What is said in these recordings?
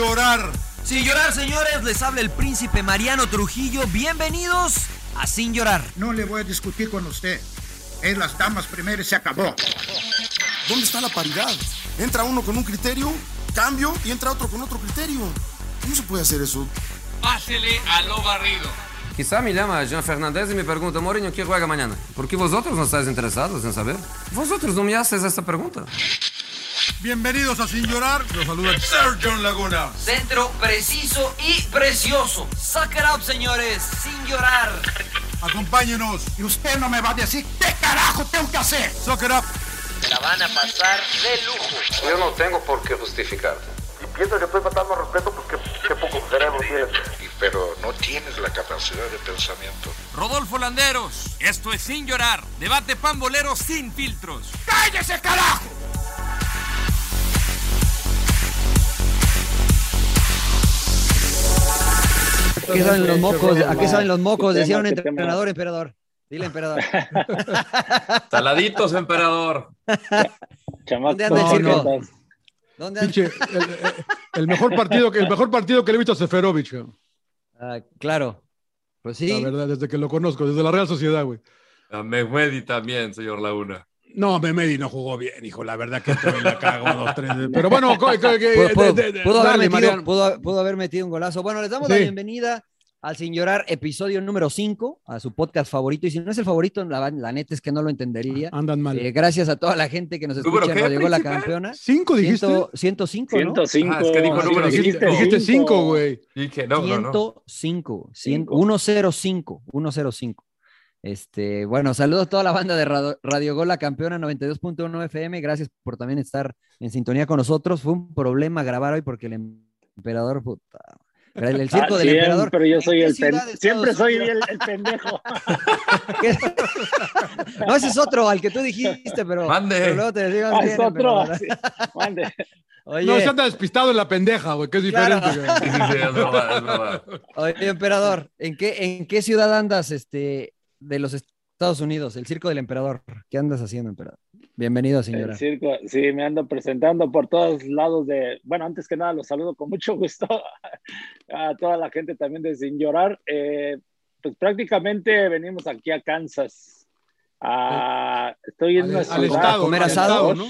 llorar. Sin llorar, señores, les habla el príncipe Mariano Trujillo. Bienvenidos a Sin llorar. No le voy a discutir con usted. Es las damas primero se acabó. ¿Dónde está la paridad? Entra uno con un criterio, cambio y entra otro con otro criterio. ¿Cómo se puede hacer eso? Pásele a lo barrido. Quizá me llama Jean Fernández y me pregunta, Mourinho, ¿qué juega mañana? ¿Por qué vosotros no estáis interesados en saber? Vosotros no me haces esta pregunta. Bienvenidos a Sin Llorar. Los saluda Sergio Laguna. Centro preciso y precioso. Suck it up, señores. Sin llorar. Acompáñenos. Y usted no me va a decir qué carajo tengo que hacer. Suck it up. La van a pasar de lujo. Yo no tengo por qué justificarte. Y pienso que estoy faltando al respeto porque qué poco cerebro tienes. Pero no tienes la capacidad de pensamiento. Rodolfo Landeros. Esto es Sin llorar. Debate pambolero sin filtros. ¡Cállese, carajo! Qué saben los mocos? ¿A qué saben los mocos? Decía un entrenador, emperador. Dile, emperador. Saladitos, emperador. ¿Dónde anda el circo? ¿Dónde anda? El, el- el mejor partido que, el mejor partido que le he visto a Seferovic. Ah, claro. Pues sí. la verdad, desde que lo conozco, desde la Real Sociedad, güey. A Mehmedi también, señor Laguna. No, Memedi no jugó bien, hijo, la verdad que también la cago dos, tres. Pero bueno, Pudo, haber metido, un golazo. Bueno, les damos la Sí. bienvenida al Sin Llorar, episodio número 5, a su podcast favorito. Y si no es el favorito, la, la neta es que no lo entendería. Andan mal. Eh, gracias a toda la gente que nos ¿Número escucha. Nos llegó la campeona. ¿Cinco dijiste? Ciento- 105, ¿no? 105. Ah, es que dijo número dijiste, dijiste cinco, güey. Y que no, no, no. 105, cien- Cinco. 105, 105. Este, bueno, saludos a toda la banda de Radio, Radio Gol, la campeona 92.1 FM. Gracias por también estar en sintonía con nosotros. Fue un problema grabar hoy porque el emperador, puta, el, el circo Ah, del emperador. Siempre yo ¿En soy el pendejo. de Siempre soy el, el pendejo. ¿Qué? No, ese es otro al que tú dijiste, pero, Mande. pero luego te decimos Ah, bien, es otro. emperador. sí. Mande. Oye, No, se anda despistado en la pendeja, güey, que es Claro. diferente. güey. Sí, sí, sí, es verdad, es verdad. oye, emperador, ¿en qué, ¿en qué ciudad andas este, de los Estados Unidos? El circo del emperador. ¿Qué andas haciendo, emperador? Bienvenido, señora. El circo, sí, me ando presentando por todos lados de. Bueno, antes que nada, los saludo con mucho gusto a toda la gente también de Sin Llorar. Eh, pues prácticamente venimos aquí a Kansas. A- estoy en Al, una al ciudad- estado, comer al asado, estado, ¿no?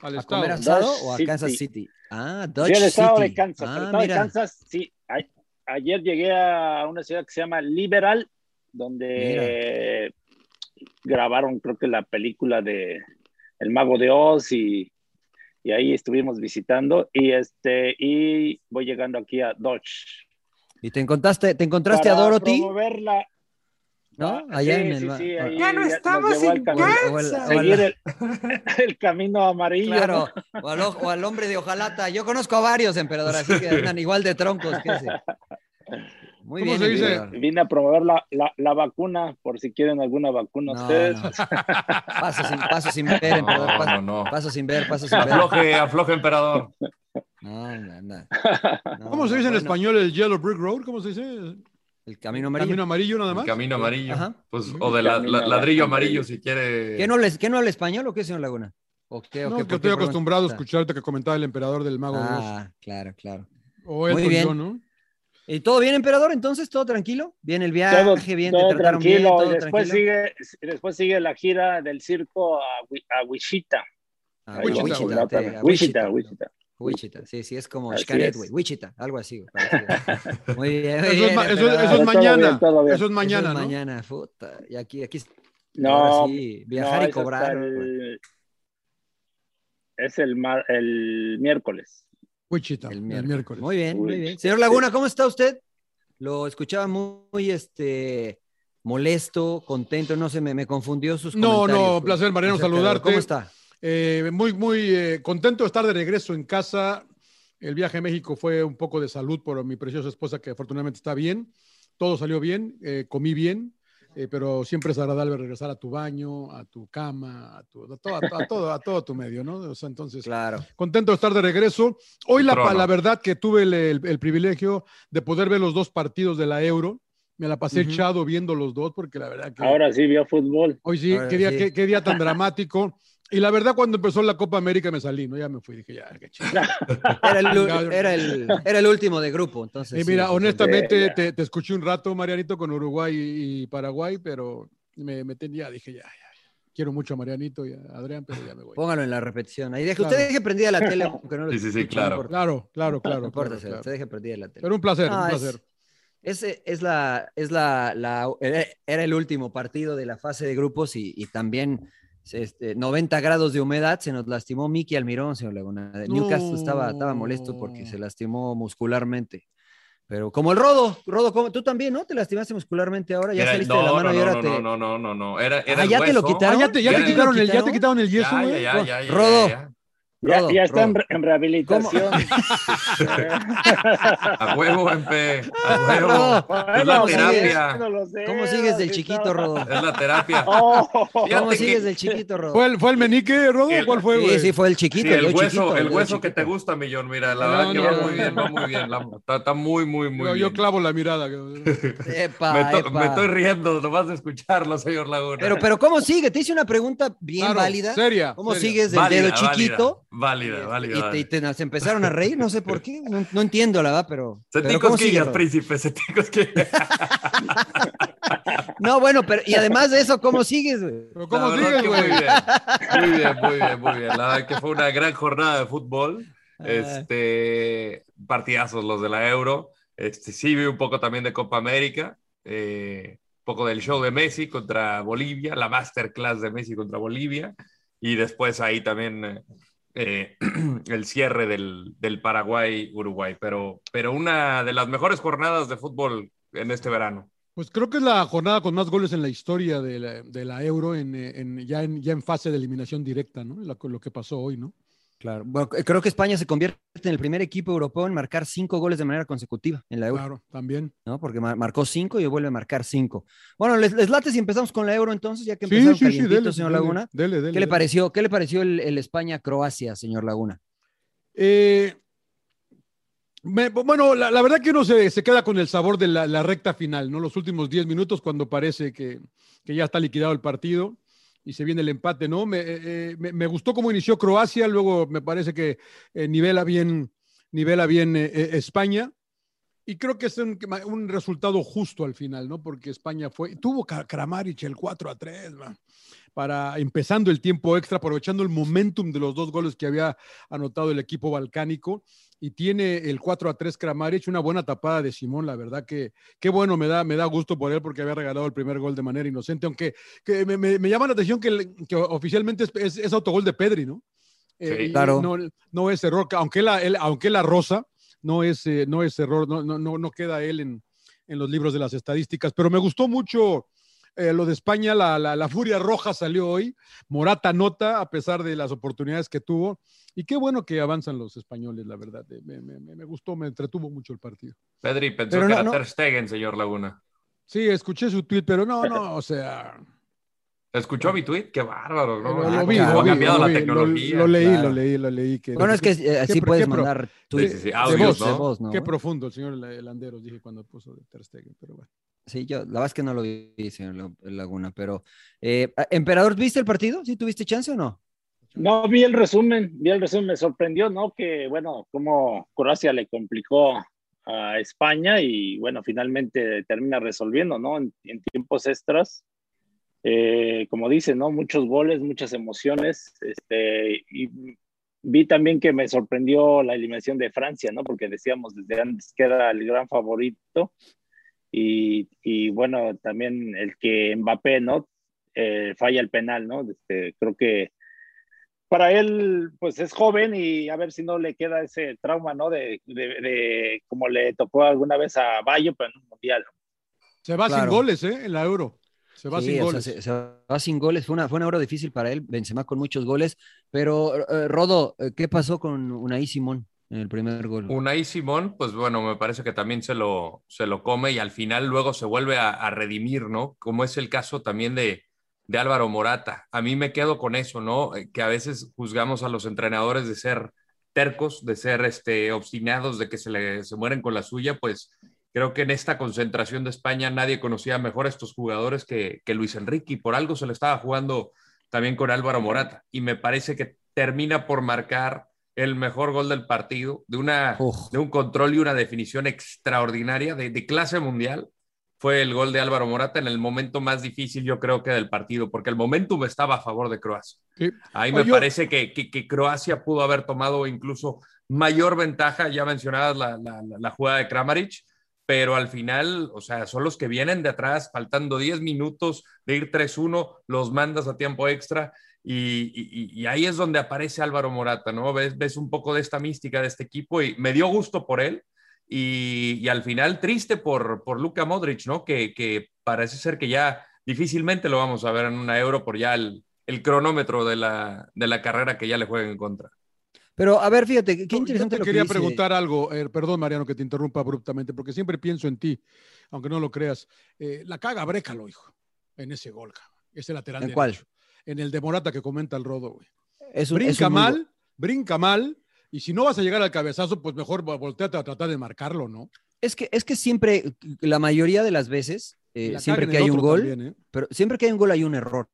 Al ¿A comer asado Dodge o a City. Kansas City? Ah, Sí, Dodge al estado City. de Kansas. Ah, al estado mira. de Kansas, sí. A- ayer llegué a una ciudad que se llama Liberal, donde grabaron, creo que la película de El Mago de Oz y, y ahí estuvimos visitando. Y este y voy llegando aquí a Dodge. ¿Y te encontraste, te encontraste a para Dorothy? promover la- ¿No? Ah, Allá sí, en el. sí, sí, o- ahí Ya no estamos en camino- o el- o el- seguir el, el camino amarillo. Claro, o al, o al hombre de hojalata. Yo conozco a varios, emperador, así que andan igual de troncos que ese. Muy ¿Cómo bien, se dice? Vine a promover la, la, la vacuna, por si quieren alguna vacuna No, ustedes. no. Paso sin, paso sin ver, emperador. No, Paso, no, no. paso sin ver, paso sin ver. Afloje, afloje, emperador. No, no, no. No, ¿Cómo se dice en bueno, español el Yellow Brick Road? ¿Cómo se dice? El camino amarillo. Camino amarillo nada más. El camino amarillo. Ajá. Pues, o de la- ladrillo amarillo. si quiere. ¿Qué no, les, ¿Qué no habla español o qué, señor Laguna? ¿O qué, o No, qué- que estoy acostumbrado a escucharte que comentaba el emperador del mago de. Ah, claro, claro. O muy bien. yo, ¿no? ¿Y todo bien, emperador? Entonces, ¿todo tranquilo? ¿Bien el viaje? todo, ¿Bien? todo ¿Te trataron tranquilo. bien? ¿Todo después tranquilo? sigue, después sigue la gira del circo a, Wi- a Wichita. Ah, Ahí Wichita, te- a Wichita, Wichita. Wichita, sí, sí, es como Xcaret, güey. Wichita, algo así. Muy bien, muy Eso es, bien, eso- es Todo mañana. bien, todo bien. Eso es mañana, Eso es ¿no? mañana, puta. Y aquí, aquí, No, sí, viajar no, y cobrar. el- es el, mar- el miércoles. Wichita, El el miércoles. miércoles. Muy bien, muy bien. Señor Laguna, ¿cómo está usted? Lo escuchaba muy, este, molesto, contento, no sé, me, me confundió sus No, comentarios. no, güey, placer, Mariano, saludarte. ¿Cómo está? Eh, muy, muy eh, contento de estar de regreso en casa. El viaje a México fue un poco de salud por mi preciosa esposa, que afortunadamente está bien. Todo salió bien, eh, comí bien, eh, pero siempre es agradable regresar a tu baño, a tu cama, a, tu, a, todo, a, to- a todo, a todo tu medio, ¿no? O sea, entonces, Claro. contento de estar de regreso. Hoy la, la verdad que tuve el, el- el privilegio de poder ver los dos partidos de la Euro. Me la pasé echado viendo los dos porque la verdad que... Ahora sí vio fútbol. Hoy sí, Ahora qué día, sí. qué- qué día tan dramático. Y la verdad, cuando empezó la Copa América me salí, ¿no? Ya me fui, dije, ya, qué chido. Era el, era, el, era el último de grupo, entonces. Y mira, sí, honestamente, sí. Te, te, escuché un rato, Marianito, con Uruguay y Paraguay, pero me, me tenía, dije, ya, ya. Quiero mucho a Marianito y a Adrián, pero ya me voy. Póngalo en la repetición. Ahí deje, claro. usted deje prendida la tele, aunque no lo Sí, sí, sí, claro. Claro, claro, claro. No importa, claro, claro. usted deje prendida la tele. Pero un placer, no, un placer. Es, es, es, la, es la, la, era el último partido de la fase de grupos y, y también este, 90 grados de humedad, se nos lastimó Miki Almirón, señor Laguna. Newcastle estaba, estaba molesto porque se lastimó muscularmente. Pero como el Rodo, Rodo, como, tú también, ¿no? Te lastimaste muscularmente ahora, ya Era- saliste no, de la mano no, y ahora no, te... no, no, no, no, no, era, era Ah, el ¿ya te lo hueso. quitaron? Ah, ya te, ya Ya te quitaron el, ya te quitaron? quitaron el yeso, Ya, güey. ya, ya, ya, ya, Rodo. ya. Ya, Rodo, ya está en, Rodo. re- en rehabilitación. A huevo, MP, a huevo. Rodo, Es la terapia. ¿Cómo sigues del chiquito, Rodo? Es la terapia. Oh. ¿Cómo sigues que- del chiquito, Rodo? ¿Fue el, ¿Fue el menique, Rodo? El- ¿Cuál fue, güey? Sí, sí, fue el chiquito. Sí, el hueso, chiquito, el hueso que te gusta, Millón. Mira, la No, verdad que va no. muy bien, va muy bien. la- está, está muy, muy, muy Yo, bien. yo clavo la mirada. Epa, me, to- epa. me estoy riendo nomás de escucharlo, señor Laguna. Pero, pero, ¿cómo sigue? Te hice una pregunta bien Claro, válida. seria, ¿Cómo sigues del dedo chiquito? Válida, válida. Y te, y te- se empezaron a reír, no sé por qué. No, no entiendo, la verdad, pero. pero Seticos ¿cómo sigue, Quillas, Rodo? príncipe, Seticos Quillas. No, bueno, pero y además de eso, ¿cómo sigues, güey? ¿Cómo sigues, güey? Muy bien, muy bien, muy bien, muy bien. La verdad que fue una gran jornada de fútbol. Ah. Este, partidazos los de la Euro. Este, sí vi un poco también de Copa América. eh, un poco del show de Messi contra Bolivia, la masterclass de Messi contra Bolivia. Y después ahí también eh, eh, el cierre del, del Paraguay-Uruguay. Pero, pero una de las mejores jornadas de fútbol en este verano. Pues creo que es la jornada con más goles en la historia de la, de la Euro, en, eh, en- ya, en, ya en fase de eliminación directa, ¿no? Lo, lo que pasó hoy, ¿no? Claro. Bueno, creo que España se convierte en el primer equipo europeo en marcar cinco goles de manera consecutiva en la Euro, Claro, también. ¿no? Porque mar- marcó cinco y vuelve a marcar cinco. Bueno, les, les late si empezamos con la Euro entonces, ya que Sí, empezaron sí, sí, dele, señor Laguna. dele, dele, ¿Qué le pareció? ¿Qué le pareció el, el España-Croacia, señor Laguna? Eh, me- bueno, la, la verdad que uno se, se queda con el sabor de la, la recta final, ¿no? Los últimos 10 minutos cuando parece que, que ya está liquidado el partido y se viene el empate, ¿no? Me, eh, eh, me- me gustó cómo inició Croacia, luego me parece que eh, nivela bien, nivela bien eh, España. Y creo que es un, un resultado justo al final, ¿no? Porque España fue, tuvo Kramaric el 4 a 3, man, para empezando el tiempo extra, aprovechando el momentum de los dos goles que había anotado el equipo balcánico y tiene el 4 a 3 Kramaric, una buena tapada de Simón, la verdad que qué bueno, me da, me da gusto por él porque había regalado el primer gol de manera inocente, aunque que me, me- me llama la atención que, oficialmente es, es- es autogol de Pedri, ¿no? Eh, Sí. y Claro. No, no es error, aunque la, él- aunque la rosa, no es, eh, no es error, no, no, no, no queda él en, en los libros de las estadísticas, pero me gustó mucho eh, lo de España, la, la, la furia roja salió hoy, Morata nota a pesar de las oportunidades que tuvo, y qué bueno que avanzan los españoles, la verdad, eh, me, me- me- me gustó, me entretuvo mucho el partido. Pedri pensó Pero que no, era no. Ter Stegen, señor Laguna. Sí, escuché su tweet, pero no, no, o sea, ¿Escuchó mi tweet? Qué bárbaro, ¿no? lo, Ah, lo vi, cómo lo ha vi, cambiado lo la vi, lo- tecnología. Lo, leí, claro. lo leí, lo leí. Que, Bueno, es que eh, así puedes pro- mandar Sí, tweets sí, sí, de audios, voz, de ¿no? voz, ¿no? Qué profundo el señor Landeros, dije cuando puso de Ter Stegen, pero bueno. Sí, yo, la verdad es que no lo vi, señor La- Laguna, pero... eh, Emperador, ¿viste el partido? ¿Sí tuviste chance o no? No, vi el resumen, vi el resumen, me sorprendió, ¿no? Que, bueno, como Croacia le complicó a España y, bueno, finalmente termina resolviendo, ¿no? En, en tiempos extras. Eh, como dice, ¿no? Muchos goles, muchas emociones. Este, y vi también que me sorprendió la eliminación de Francia, ¿no? Porque decíamos desde antes que era el gran favorito. Y, y bueno, también el que Mbappé, ¿no? Eh, falla el penal, ¿no? Este, creo que para él, pues es joven y a ver si no le queda ese trauma, ¿no? De, de, de como le tocó alguna vez a Bayo, pero en un mundial. Se va Claro. sin goles, ¿eh? En la Euro. Se va Sí, sin sea, goles. se, se va sin goles. Fue una, fue una hora difícil para él. Benzema con muchos goles. Pero, eh, Rodo, eh, ¿qué pasó con Unai Simón en el primer gol? Unai Simón, pues bueno, me parece que también se lo, se lo come y al final luego se vuelve a, a redimir, ¿no? Como es el caso también de, de Álvaro Morata. A mí me quedo con eso, ¿no? Eh, Que a veces juzgamos a los entrenadores de ser tercos, de ser este, obstinados, de que se, le, se mueren con la suya, pues creo que en esta concentración de España nadie conocía mejor a estos jugadores que, que Luis Enrique y por algo se le estaba jugando también con Álvaro Morata. Y me parece que termina por marcar el mejor gol del partido, de, una, de un control y una definición extraordinaria, de, de clase mundial fue el gol de Álvaro Morata en el momento más difícil, yo creo que del partido, porque el momentum estaba a favor de Croacia. Ahí me parece que, que, Croacia pudo haber tomado incluso mayor ventaja, ya mencionabas la, la, la, jugada de Kramaric, pero al final, o sea, son los que vienen de atrás, faltando 10 minutos de ir 3-1, los mandas a tiempo extra. Y, y, y, ahí es donde aparece Álvaro Morata, ¿no? Ves, ves un poco de esta mística de este equipo y me dio gusto por él, y, al final triste por, por Luka Modric, ¿no? Que, que, parece ser que ya difícilmente lo vamos a ver en una euro por ya el, el cronómetro de la, de la, carrera que ya le juega en contra. Pero a ver, fíjate, qué interesante. Yo te quería preguntar algo, eh, perdón Mariano que te interrumpa abruptamente, porque siempre pienso en ti, aunque no lo creas. Eh, la caga Brécalo, hijo, en ese gol, ese lateral. ¿En cuál? En el de Morata que comenta el Rodo, güey. brinca mal, brinca mal, y si no vas a llegar al cabezazo, pues mejor volteate a tratar de marcarlo, ¿no? Es que, es que siempre, la mayoría de las veces, eh, siempre que hay un gol, ¿eh? pero siempre que hay un gol hay un error,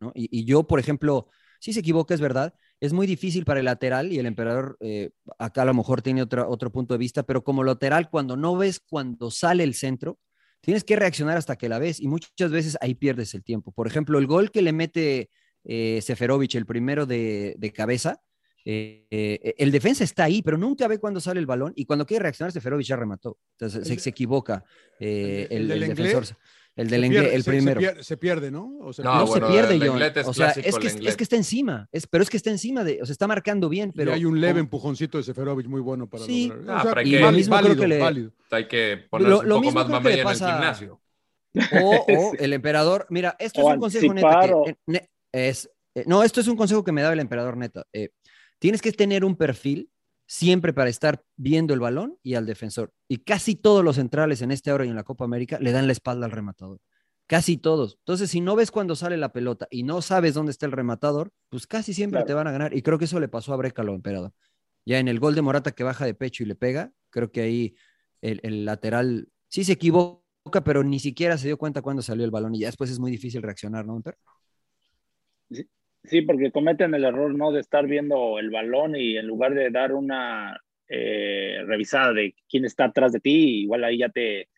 ¿no? Y, yo, por ejemplo, si se equivoca, es verdad, es muy difícil para el lateral y el emperador eh, acá a lo mejor tiene otro, otro punto de vista, pero como lateral, cuando no ves cuando sale el centro, tienes que reaccionar hasta que la ves y muchas veces ahí pierdes el tiempo. Por ejemplo, el gol que le mete Seferovic, el primero de, de cabeza, eh, eh, el defensa está ahí, pero nunca ve cuando sale el balón y cuando quiere reaccionar, Seferovic ya remató. Entonces se, equivoca eh, el, defensor. El del inglés, el primero. Se pierde, ¿no? no, se pierde, John. O sea, es que, es que está encima, es, pero es que está encima de, o sea, está marcando bien, pero. Y hay un leve empujoncito de Seferovic muy bueno para sí. lograr. Ah, y lo mismo creo que le. Hay que poner un poco más mamella en el gimnasio. O, el emperador, mira, esto es un consejo neto. es, no, esto es un consejo que me daba el emperador neta. Eh, Tienes que tener un perfil siempre para estar viendo el balón y al defensor. Y casi todos los centrales en este hora y en la Copa América le dan la espalda al rematador. Casi todos. Entonces, si no ves cuando sale la pelota y no sabes dónde está el rematador, pues casi siempre te van a ganar. Y creo que eso le pasó a Brecalo, emperador. Ya en el gol de Morata que baja de pecho y le pega, creo que ahí el, lateral sí se equivoca, pero ni siquiera se dio cuenta cuando salió el balón y ya después es muy difícil reaccionar, ¿no, emperador? Sí, porque cometen el error no de estar viendo el balón y en lugar de dar una eh, revisada de quién está atrás de ti, igual ahí ya te,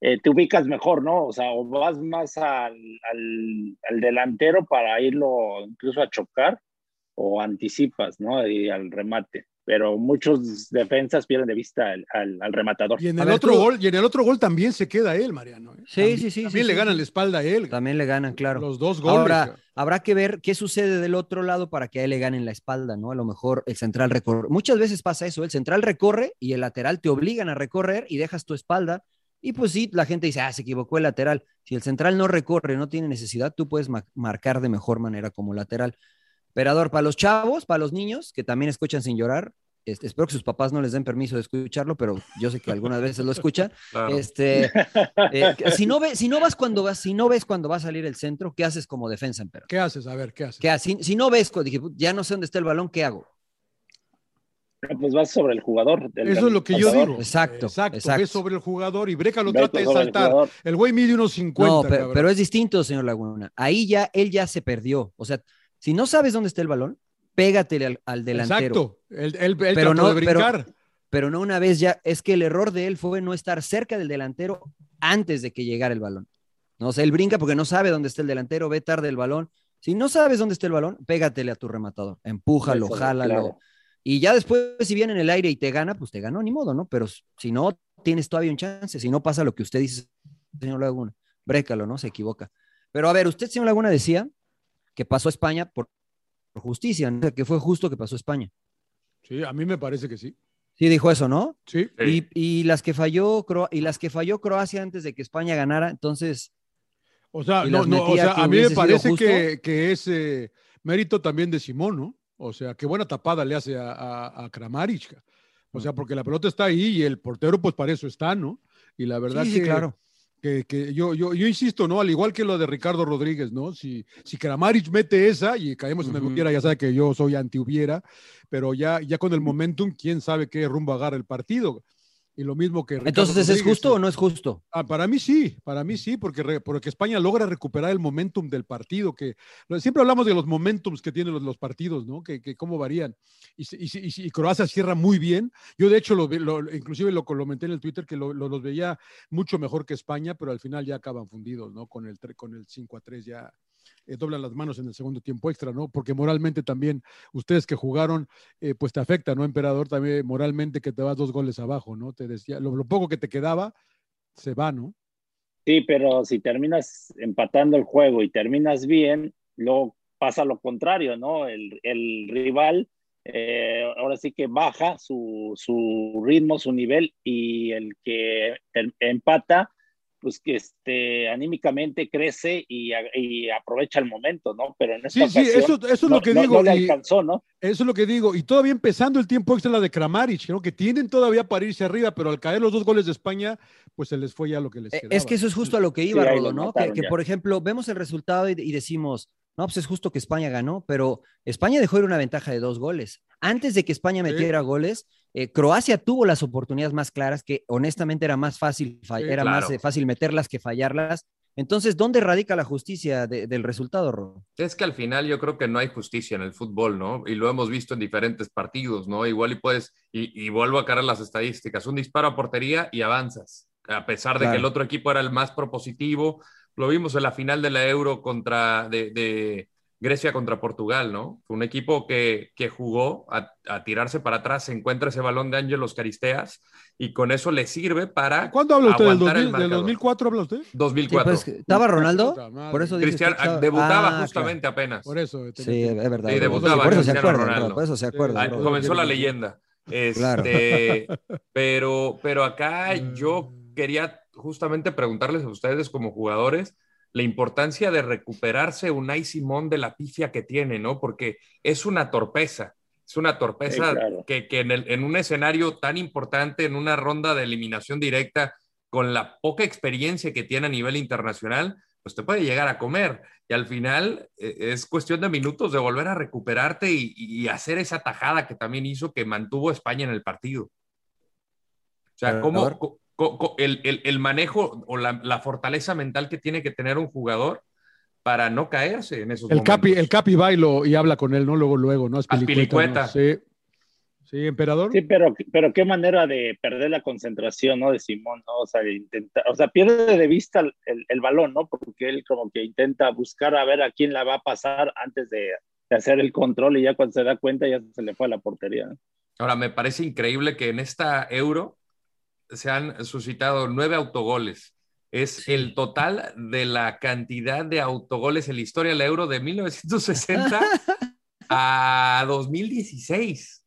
eh, te ubicas mejor, ¿no? O sea, o vas más al, al, delantero para irlo incluso a chocar o anticipas, ¿no? Y al remate pero muchos defensas pierden de vista al, rematador. Y en el otro gol, y en el otro gol también se queda él, Mariano. ¿eh? Sí, sí, sí. También le ganan la espalda a él. También le ganan, claro. Los dos goles. Ahora, habrá que ver qué sucede del otro lado para que a él le ganen la espalda, ¿no? A lo mejor el central recorre. Muchas veces pasa eso, el central recorre y el lateral te obligan a recorrer y dejas tu espalda. Y pues sí, la gente dice, ah, se equivocó el lateral. Si el central no recorre, no tiene necesidad, tú puedes marcar de mejor manera como lateral. Perador, para los chavos, para los niños que también escuchan sin llorar, este, espero que sus papás no les den permiso de escucharlo, pero yo sé que algunas veces lo escuchan. Este, eh, si, no ve, si no vas cuando vas, si no ves cuando va a salir el centro, ¿qué haces como defensa, pero ¿Qué haces? A ver, ¿qué haces? ¿Qué Si, no ves, dije, ya no sé dónde está el balón, ¿qué hago? Pues vas sobre el jugador. Eso es lo que yo digo. Exacto. Exacto. Ves sobre el jugador y Breca lo trata de saltar. El, güey mide unos 50. No, pero, es distinto, señor Laguna. Ahí ya, él ya se perdió. O sea, si no sabes dónde está el balón, pégatele al, delantero. Exacto, él, pero no, de brincar. Pero, no una vez ya, es que el error de él fue no estar cerca del delantero antes de que llegara el balón. No o sea, él brinca porque no sabe dónde está el delantero, ve tarde el balón. Si no sabes dónde está el balón, pégatele a tu rematador, empújalo, jálalo. Y ya después, si viene en el aire y te gana, pues te ganó, ni modo, ¿no? Pero si no, tienes todavía un chance. Si no pasa lo que usted dice, señor Laguna, brécalo, ¿no? Se equivoca. Pero a ver, usted, señor Laguna, decía que pasó a España por justicia, ¿no? que fue justo que pasó España. Sí, a mí me parece que sí. Sí, dijo eso, ¿no? Sí. Y, las que falló y las que falló Croacia antes de que España ganara, entonces. O sea, no, no, o sea a mí me parece que, que, es eh, mérito también de Simón, ¿no? O sea, qué buena tapada le hace a, a, Kramaric. O sea, porque la pelota está ahí y el portero, pues para eso está, ¿no? Y la verdad sí, que, claro que, yo, yo, yo, insisto, ¿no? Al igual que lo de Ricardo Rodríguez, ¿no? Si, si Kramaric mete esa y caemos en el hubiera, ya sabe que yo soy anti-hubiera, pero ya, ya con el momentum, quién sabe qué rumbo agarra el partido. Y lo mismo que. Ricardo Entonces, ¿es justo o no es justo? Ah, para mí sí, para mí sí, porque, re- porque España logra recuperar el momentum del partido, que siempre hablamos de los momentums que tienen los, los partidos, ¿no? Que, que cómo varían. Y, Croacia cierra muy bien. Yo de hecho, lo, ve- lo- inclusive lo comenté en el Twitter, que lo- lo- los veía mucho mejor que España, pero al final ya acaban fundidos, ¿no? Con el, con el 5 a 3 ya eh, doblan las manos en el segundo tiempo extra, ¿no? Porque moralmente también, ustedes que jugaron, eh, pues te afecta, ¿no, emperador? También moralmente que te vas dos goles abajo, ¿no? Te decía, lo, poco que te quedaba, se va, ¿no? Sí, pero si terminas empatando el juego y terminas bien, luego pasa lo contrario, ¿no? El, rival eh, ahora sí que baja su, su ritmo, su nivel y el que ter- empata, pues que este, anímicamente crece y, aprovecha el momento, ¿no? Pero en esta Sí, sí, ocasión eso, eso es no- lo que no- digo. no le y alcanzó, ¿no? Eso es lo que digo. Y todavía empezando el tiempo extra la de Kramaric, ¿no? que tienen todavía para irse arriba, pero al caer los dos goles de España, pues se les fue ya lo que les Eh, quedaba. Es que eso es justo a lo que iba, Sí, Rodo, ¿no? Que, por ejemplo, vemos el resultado y, y decimos, no, pues es justo que España ganó, pero España dejó ir una ventaja de dos goles. Antes de que España Sí. metiera goles, eh, Croacia tuvo las oportunidades más claras, que honestamente era más fácil, Sí, era claro. más eh, fácil meterlas que fallarlas. Entonces, ¿dónde radica la justicia de- del resultado, Rodo? Es que al final yo creo que no hay justicia en el fútbol, ¿no? Y lo hemos visto en diferentes partidos, ¿no? Igual y puedes, y, y vuelvo a cargar las estadísticas, un disparo a portería y avanzas, a pesar de Claro. que el otro equipo era el más propositivo. Lo vimos en la final de la Euro contra, de, de Grecia contra Portugal, ¿no? Fue un equipo que, que jugó a, a tirarse para atrás, se encuentra ese balón de Ángelos Caristeas y con eso le sirve para ¿Cuándo habla usted? ¿Del, aguantar el 2000 del marcador. 2004 habla usted? 2004. Sí, pues, ¿Estaba Ronaldo? Por eso que estaba- debutaba Ah, justamente apenas. Por eso. tenía Sí, que- es verdad. Sí, debutaba por eso se Cristiano acuerda, Ronaldo. Por eso se acuerda. Ah, comenzó la leyenda. Este, pero, pero acá yo quería justamente preguntarles a ustedes como jugadores la importancia de recuperarse Unai Simón de la pifia que tiene, ¿no? Porque es una torpeza, es una torpeza Sí, claro. que, que en, el- en un escenario tan importante, en una ronda de eliminación directa, con la poca experiencia que tiene a nivel internacional, pues te puede llegar a comer. Y al final eh, es cuestión de minutos de volver a recuperarte y, y hacer esa tajada que también hizo que mantuvo a España en el partido. O sea, a cómo el, el- el manejo o la, la fortaleza mental que tiene que tener un jugador para no caerse en esos El momentos. Capi, el Capi va y, habla con él, ¿no? Luego, luego, ¿no? Es. ¿no? Sí. Sí, emperador. Sí, pero, pero qué manera de perder la concentración, ¿no? De Simón, ¿no? O sea, de intentar, o sea, pierde de vista el, el- el balón, ¿no? Porque él como que intenta buscar a ver a quién la va a pasar antes de, de hacer el control y ya cuando se da cuenta ya se le fue a la portería. ¿no? Ahora, me parece increíble que en esta Euro se han suscitado nueve autogoles. Es el total de la cantidad de autogoles en la historia de la Euro de 1960 a 2016.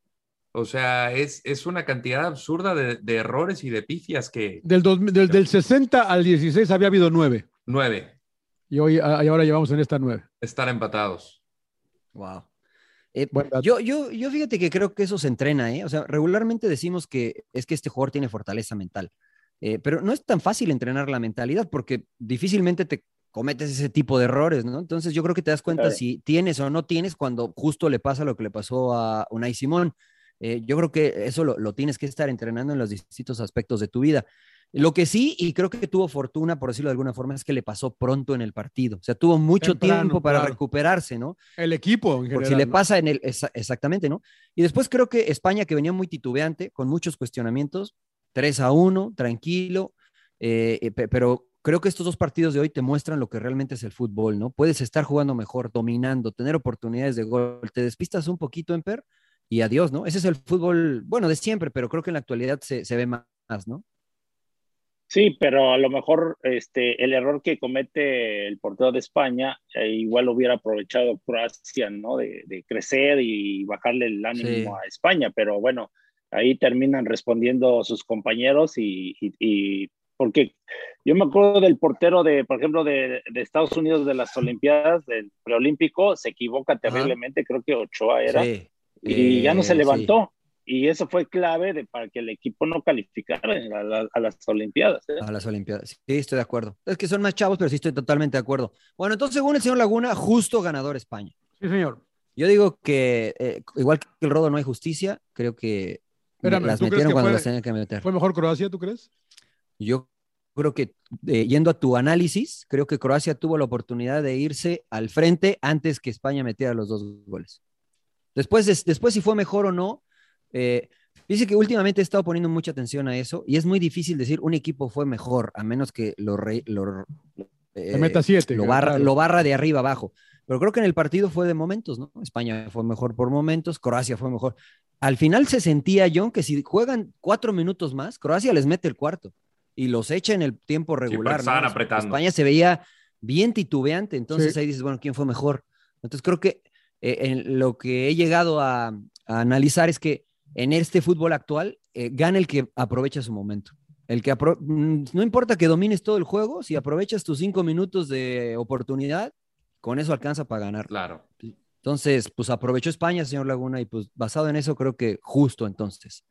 O sea, es, es una cantidad absurda de, de errores y de pifias que Del, dos- del, del 60 al 16 había habido nueve. nueve Y, hoy, ah, y ahora llevamos en esta nueve. están empatados. Wow. Eh, yo, yo, yo fíjate que creo que eso se entrena, ¿eh? O sea, regularmente decimos que es que este jugador tiene fortaleza mental, Eh, pero no es tan fácil entrenar la mentalidad porque difícilmente te cometes ese tipo de errores, ¿no? Entonces yo creo que te das cuenta si tienes o no tienes cuando justo le pasa lo que le pasó a Unai Simón. Eh, yo creo que eso lo, lo tienes que estar entrenando en los distintos aspectos de tu vida. Lo que sí, y creo que tuvo fortuna, por decirlo de alguna forma, es que le pasó pronto en el partido. O sea, tuvo mucho Temprano, tiempo para claro. recuperarse, ¿no? El equipo en Porque general. si le pasa en el. exa- exactamente, ¿no? Y después creo que España, que venía muy titubeante, con muchos cuestionamientos, 3 a 1, tranquilo, eh, eh, pe- pero creo que estos dos partidos de hoy te muestran lo que realmente es el fútbol, ¿no? Puedes estar jugando mejor, dominando, tener oportunidades de gol, te despistas un poquito, Emper, y adiós, ¿no? Ese es el fútbol, bueno, de siempre, pero creo que en la actualidad se, se ve más, ¿no? Sí, pero a lo mejor este, el error que comete el portero de España, eh, igual hubiera aprovechado Croacia, ¿no? De, de crecer y bajarle el ánimo Sí. a España, pero bueno, ahí terminan respondiendo sus compañeros y, y- y- porque yo me acuerdo del portero de, por ejemplo, de, de Estados Unidos de las Olimpiadas, del preolímpico, se equivoca terriblemente, creo que Ochoa era, Sí. y ya no se Eh, sí. Y eso fue clave de, para que el equipo no calificara a, la- a las Olimpiadas. ¿eh? A las Olimpiadas. Sí, estoy de acuerdo. Es que son más chavos, pero sí estoy totalmente de acuerdo. Bueno, entonces, según el señor Laguna, justo ganador España. Sí, señor. Yo digo que, eh, igual que el rodo no hay justicia, creo que Espérame, las ¿tú crees metieron cuando fue- las tenían que meter. ¿Fue mejor Croacia, tú crees? Yo creo que, eh, yendo a tu análisis, creo que Croacia tuvo la oportunidad de irse al frente antes que España metiera los dos goles. Después, des- después si fue mejor o no, eh, dice que últimamente he estado poniendo mucha atención a eso y es muy difícil decir un equipo fue mejor, a menos que lo, re- lo, eh, meta siete, lo, claro. barra, lo barra de arriba abajo. Pero creo que en el partido fue de momentos, ¿no? España fue mejor por momentos, Croacia fue mejor. Al final se sentía, John, que si juegan cuatro minutos más, Croacia les mete el cuarto y los echa en el tiempo regular. estaban ¿no? apretando. España se veía bien titubeante, entonces Sí. ahí dices, bueno, ¿quién fue mejor? Entonces creo que eh, en lo que he llegado a, a analizar es que en este fútbol actual eh, gana el que aprovecha su momento. El que mm, no importa que domines todo el juego, si aprovechas tus cinco minutos de oportunidad, con eso alcanza para ganar. Claro. Entonces, pues aprovechó España, señor Laguna, y pues basado en eso creo que justo entonces.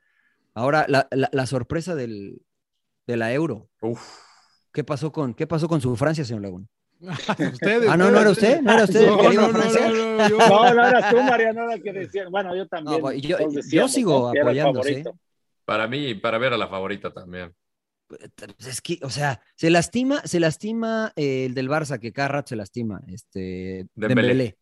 Ahora, la, la- la sorpresa del, de la Euro. Uf. ¿Qué pasó con, qué pasó con su Francia, señor Laguna? Ustedes, Ah, no, no era usted, no era usted el No, que le iba a no, no, no, no, yo- No, no eras tú, Mariano, era que decían. Bueno, yo también. No, pues, yo- sigo ¿no? apoyando. Para mí, para ver a la favorita también. Pues Es que, o sea, se lastima, se lastima eh, el del Barça, que cada rato se lastima, este, Dembélé. Dembélé.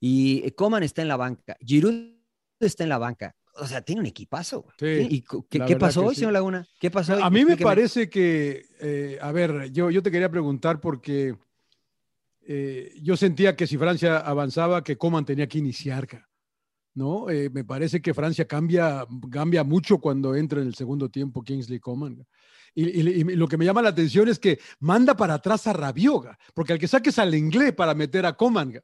Y Coman está en la banca, Giroud está en la banca. O sea, tiene un equipazo. güey. Sí, ¿Y co- qué, la pasó hoy, sí. señor Laguna? ¿Qué pasó hoy? A mí me Explíqueme. parece que, eh, a ver, yo, yo te quería preguntar porque eh, yo sentía que si Francia avanzaba, que Coman tenía que iniciar, ¿no? Eh, me parece que Francia cambia, cambia mucho cuando entra en el segundo tiempo Kingsley Coman. Y, y- y lo que me llama la atención es que manda para atrás a Rabioga, porque al que saques al inglés para meter a Coman.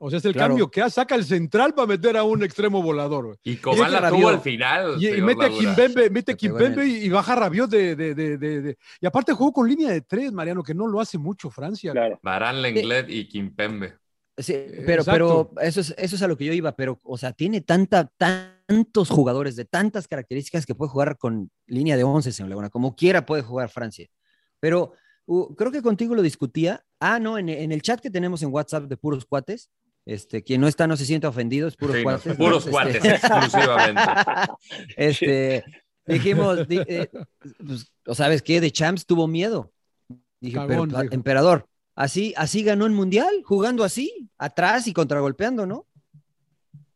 O sea, es el Claro. cambio que hace, saca el central para meter a un extremo volador. Y Coman la tuvo al final. Y, mete a Laguna. Kimpembe, mete Kimpembe y, y baja Rabiot de, de, de, de- de- Y aparte jugó con línea de tres, Mariano, que no lo hace mucho Francia. Claro. Lenglet y Kimpembe. Sí, pero, exacto. pero eso es, eso es a lo que yo iba, pero, o sea, tiene tanta, tantos jugadores de tantas características que puede jugar con línea de 11, señor Laguna, como quiera puede jugar Francia. Pero uh, creo que contigo lo discutía. Ah, no, en, en el chat que tenemos en WhatsApp de puros cuates, este, quien no está no se siente ofendido, es puros Sí, no, cuates. puros ¿no? cuates, Este, exclusivamente. este, dijimos, di- eh, pues, ¿o sabes qué? De Champs tuvo miedo. Dije, Cagón, pero, dijo. emperador, así, así ganó el mundial, jugando así, atrás y contragolpeando, ¿no?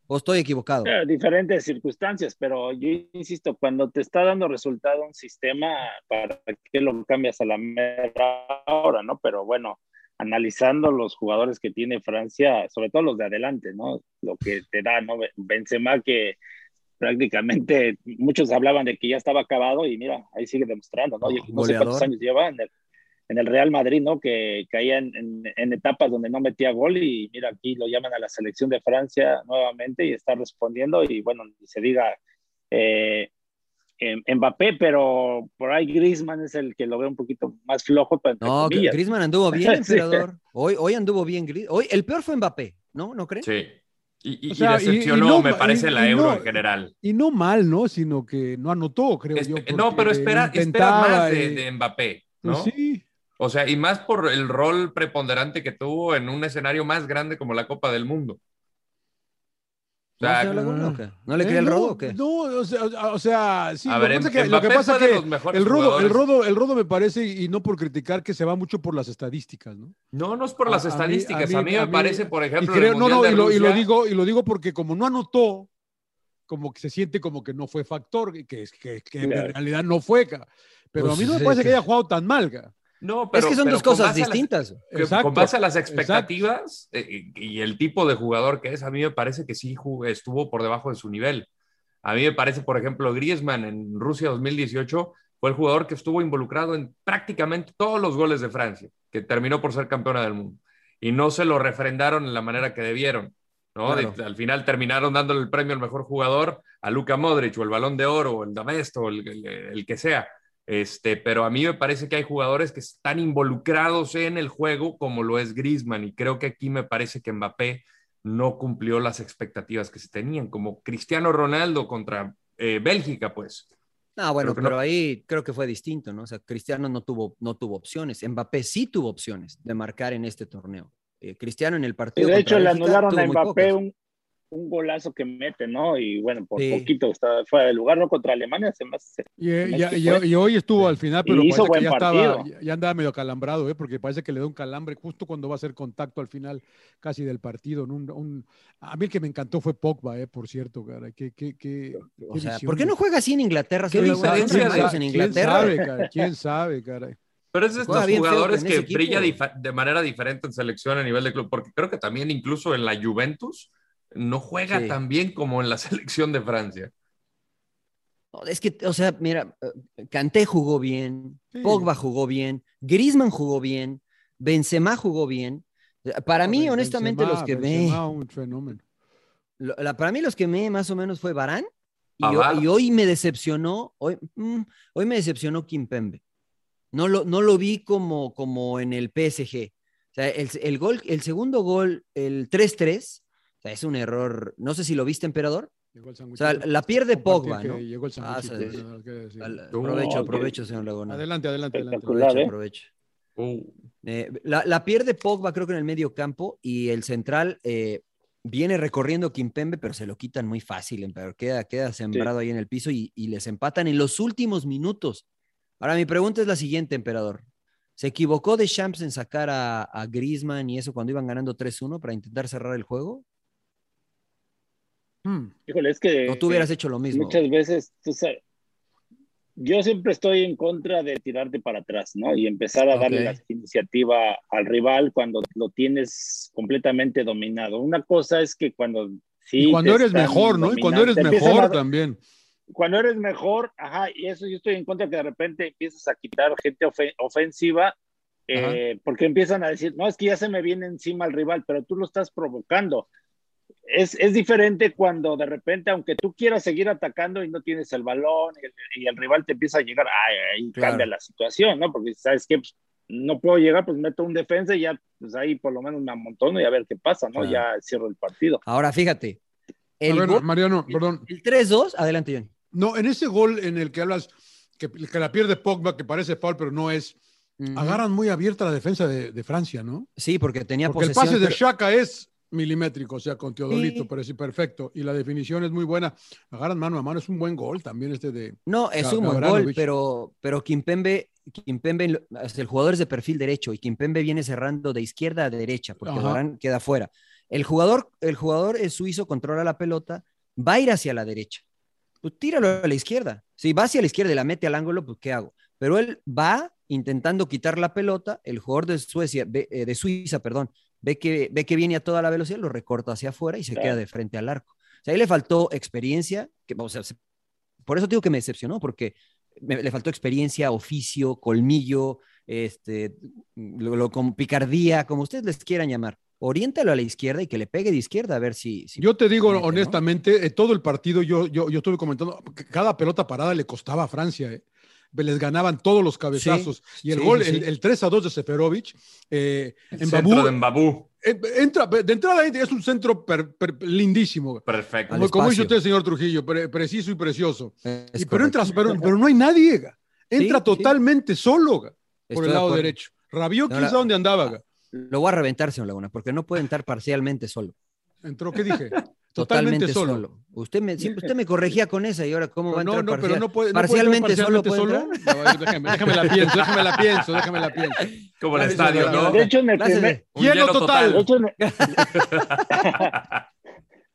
¿O estoy equivocado? Eh, diferentes circunstancias, pero yo insisto, cuando te está dando resultado un sistema, ¿para qué lo cambias a la mera hora, no? Pero bueno, analizando los jugadores que tiene Francia, sobre todo los de adelante, ¿no? Lo que te da, ¿no? Benzema que prácticamente muchos hablaban de que ya estaba acabado y mira, ahí sigue demostrando, ¿no? No sé cuántos años lleva en el, en el Real Madrid, ¿no? Que caía en, en- en etapas donde no metía gol y mira, aquí lo llaman a la selección de Francia nuevamente y está respondiendo y bueno, se diga eh, Mbappé, pero por ahí Griezmann es el que lo ve un poquito más flojo, No, comillas. Griezmann anduvo bien, Sí. emperador. Hoy, hoy anduvo bien Hoy, el peor fue Mbappé, ¿no? ¿No creen? Sí. Y, y- O sea, y y- decepcionó, y no- me parece, y- la Euro no- en general. Y no mal, ¿no? Sino que no anotó, creo Espe- yo. no, pero espera, espera más de, y- de Mbappé, pues ¿no? sí. O sea, y más por el rol preponderante que tuvo en un escenario más grande como la Copa del Mundo. ¿No? ¿No le Eh, cree el no, rodo o qué? No, o sea, o sea, sí. A lo ver, que pasa que, lo que pasa de que el rodo, el rodo, el rodo me parece, y no por criticar, que se va mucho por las estadísticas, ¿no? no, no es por las A- a mí- estadísticas. A mí, me parece, por y ejemplo, creo- el no, no, y lo, y digo, y lo digo porque como no anotó, como que se siente como que no fue factor, que, que, que, que Claro. en realidad no fue, pero Pues a mí no me parece que haya jugado tan mal, No, es que son pero dos con cosas base a las- distintas. que con base a las expectativas eh, y el tipo de jugador que es, a mí me parece que sí jugó- estuvo por debajo de su nivel. A mí me parece, por ejemplo, Griezmann en Rusia 2018 fue el jugador que estuvo involucrado en prácticamente todos los goles de Francia, que terminó por ser campeona del mundo. Y no se lo refrendaron en la manera que debieron. ¿no? Claro. De- al final terminaron dándole el premio al mejor jugador a Luka Modric o el Balón de Oro o el Damesto o el, el- el que sea. Este, pero a mí me parece que hay jugadores que están involucrados en el juego, como lo es Griezmann, y creo que aquí me parece que Mbappé no cumplió las expectativas que se tenían, como Cristiano Ronaldo contra eh, Bélgica, pues. Ah, bueno, no. pero ahí creo que fue distinto, ¿no? O sea, Cristiano no tuvo, no tuvo opciones. Mbappé sí tuvo opciones de marcar en este torneo. Eh, Cristiano en el Y partido. de contra hecho le anularon a Mbappé un, un golazo que mete, ¿no? Y bueno, por Sí. poquito está fuera de lugar, ¿no? Contra Alemania se me hace. Y, eh, ya- y- y hoy estuvo al final, pero hizo que buen ya, estaba, partido. ya- andaba medio calambrado, ¿eh? porque parece que le da un calambre justo cuando va a hacer contacto al final casi del partido. ¿no? Un- un- a mí el que me encantó fue Pogba, ¿eh? por cierto, cara. Qué, qué, qué- O qué sea, ¿por qué no juega así en Inglaterra? ¿Qué diferencia de- en ¿Quién Inglaterra. sabe, cara? ¿Quién sabe, cara? Pero es de estos jugadores que brilla de manera diferente en selección a nivel de club, porque creo que también incluso en la Juventus no juega Sí. tan bien como en la selección de Francia. No, es que, o sea, mira, eh, Kanté jugó bien, Sí. Pogba jugó bien, Griezmann jugó bien, Benzema jugó bien. Para mí, honestamente, los que Benzema, me, un fenómeno. lo- la- para mí los que me más o menos fue Barán y, hoy me decepcionó, hoy, mm, hoy me decepcionó Kimpembe. No lo, no lo vi como, como en el PSG. O sea, el, el gol, el segundo gol, el 3-3, o sea, es un error. No sé si lo viste, emperador. Llegó el O sea, la pierde Pogba, ¿no? Llegó el Ah, sí. Aprovecho, aprovecho, señor Laguna. Adelante, adelante, adelante. Aprovecho, ¿eh? aprovecho. Uh, Eh, la, la pierde Pogba, creo que en el medio campo, y el central eh, viene recorriendo Kimpembe, pero se lo quitan muy fácil, emperador. Queda, queda sembrado ahí en el piso y, y les empatan en los últimos minutos. Ahora, mi pregunta es la siguiente, emperador. ¿Se equivocó de Champs en sacar a, a Griezmann y eso cuando iban ganando 3-1 para intentar cerrar el juego? Hmm. Híjole, es que. ¿O tú hubieras hecho lo mismo? Muchas veces, tú sabes, yo siempre estoy en contra de tirarte para atrás, ¿no? Y empezar a darle la iniciativa al rival cuando lo tienes completamente dominado. Una cosa es que cuando sí. Y cuando eres mejor, ¿no? Y cuando eres mejor a- también. Cuando eres mejor, ajá, y eso yo estoy en contra que de repente empiezas a quitar gente ofe- ofensiva. eh, porque empiezan a decir, no, es que ya se me viene encima el rival, pero tú lo estás provocando es, es diferente cuando de repente, aunque tú quieras seguir atacando y no tienes el balón y el, y el rival te empieza a llegar, ay, ahí Claro. cambia la situación, ¿no? Porque sabes que no puedo llegar, pues meto un defensa y ya, pues ahí por lo menos me amontono y a ver qué pasa, ¿no? Claro. Ya cierro el partido. Ahora, fíjate. A El, ver, gol- Mariano, perdón. el 3-2, adelante, John. No, en ese gol en el que hablas, que, que la pierde Pogba, que parece foul, pero no es, agarran muy abierta la defensa de, de Francia, ¿no? Sí, porque tenía Porque el posesión. pase de pero- Shaka es milimétrico, o sea, con Teodolito, Sí. pero sí perfecto. Y la definición es muy buena. Agarran mano a mano, es un buen gol también este de... No, es un buen gol, pero, pero Kimpembe, Kimpembe, el jugador es de perfil derecho y Kimpembe viene cerrando de izquierda a derecha porque. Varane queda fuera. El jugador, el jugador es suizo, controla la pelota, va a ir hacia la derecha. Pues tíralo a la izquierda. Si va hacia la izquierda y la mete al ángulo, pues ¿qué hago? Pero él va intentando quitar la pelota, el jugador de Suecia, ve- eh, de Suiza, perdón, ve que, ve que viene a toda la velocidad, lo recorta hacia afuera y se Claro. queda de frente al arco. O sea, ahí le faltó experiencia, que, o sea, se- por eso digo que me decepcionó, porque me- le faltó experiencia, oficio, colmillo, este, lo, lo- con picardía, como ustedes les quieran llamar. Oriéntalo a la izquierda y que le pegue de izquierda a ver si. si Yo te digo mete, ¿no? honestamente, eh, todo el partido, yo, yo, yo estuve comentando, que cada pelota parada le costaba a Francia. eh. Les ganaban todos los cabezazos. y el sí, gol, sí, el, el 3 a 2 de Seferovic, eh, centro Babú, de Mbabú. entra, de entrada es un centro per- per- lindísimo. Perfecto. Como, como usted, señor Trujillo, pre- preciso y precioso. Y, pero, entras, pero, pero no hay nadie. Entra Sí, sí. totalmente solo por Estoy el lado derecho. Rabió, quién sabe dónde andaba. Lo voy a reventar, señor Laguna, porque no puede entrar parcialmente solo. Entró, ¿qué dije? Totalmente, Totalmente solo. solo. Usted me, siempre usted me corregía con esa y ahora cómo va a entrar no, no, pero parcial? no puede, no puede entrar parcialmente, solo. ¿puede solo. No, déjame, déjame la pienso, déjame la pienso, déjame la pienso. Como el estadio, ¿no? De hecho, en el primer, Un Hielo hielo total. de hecho, en el-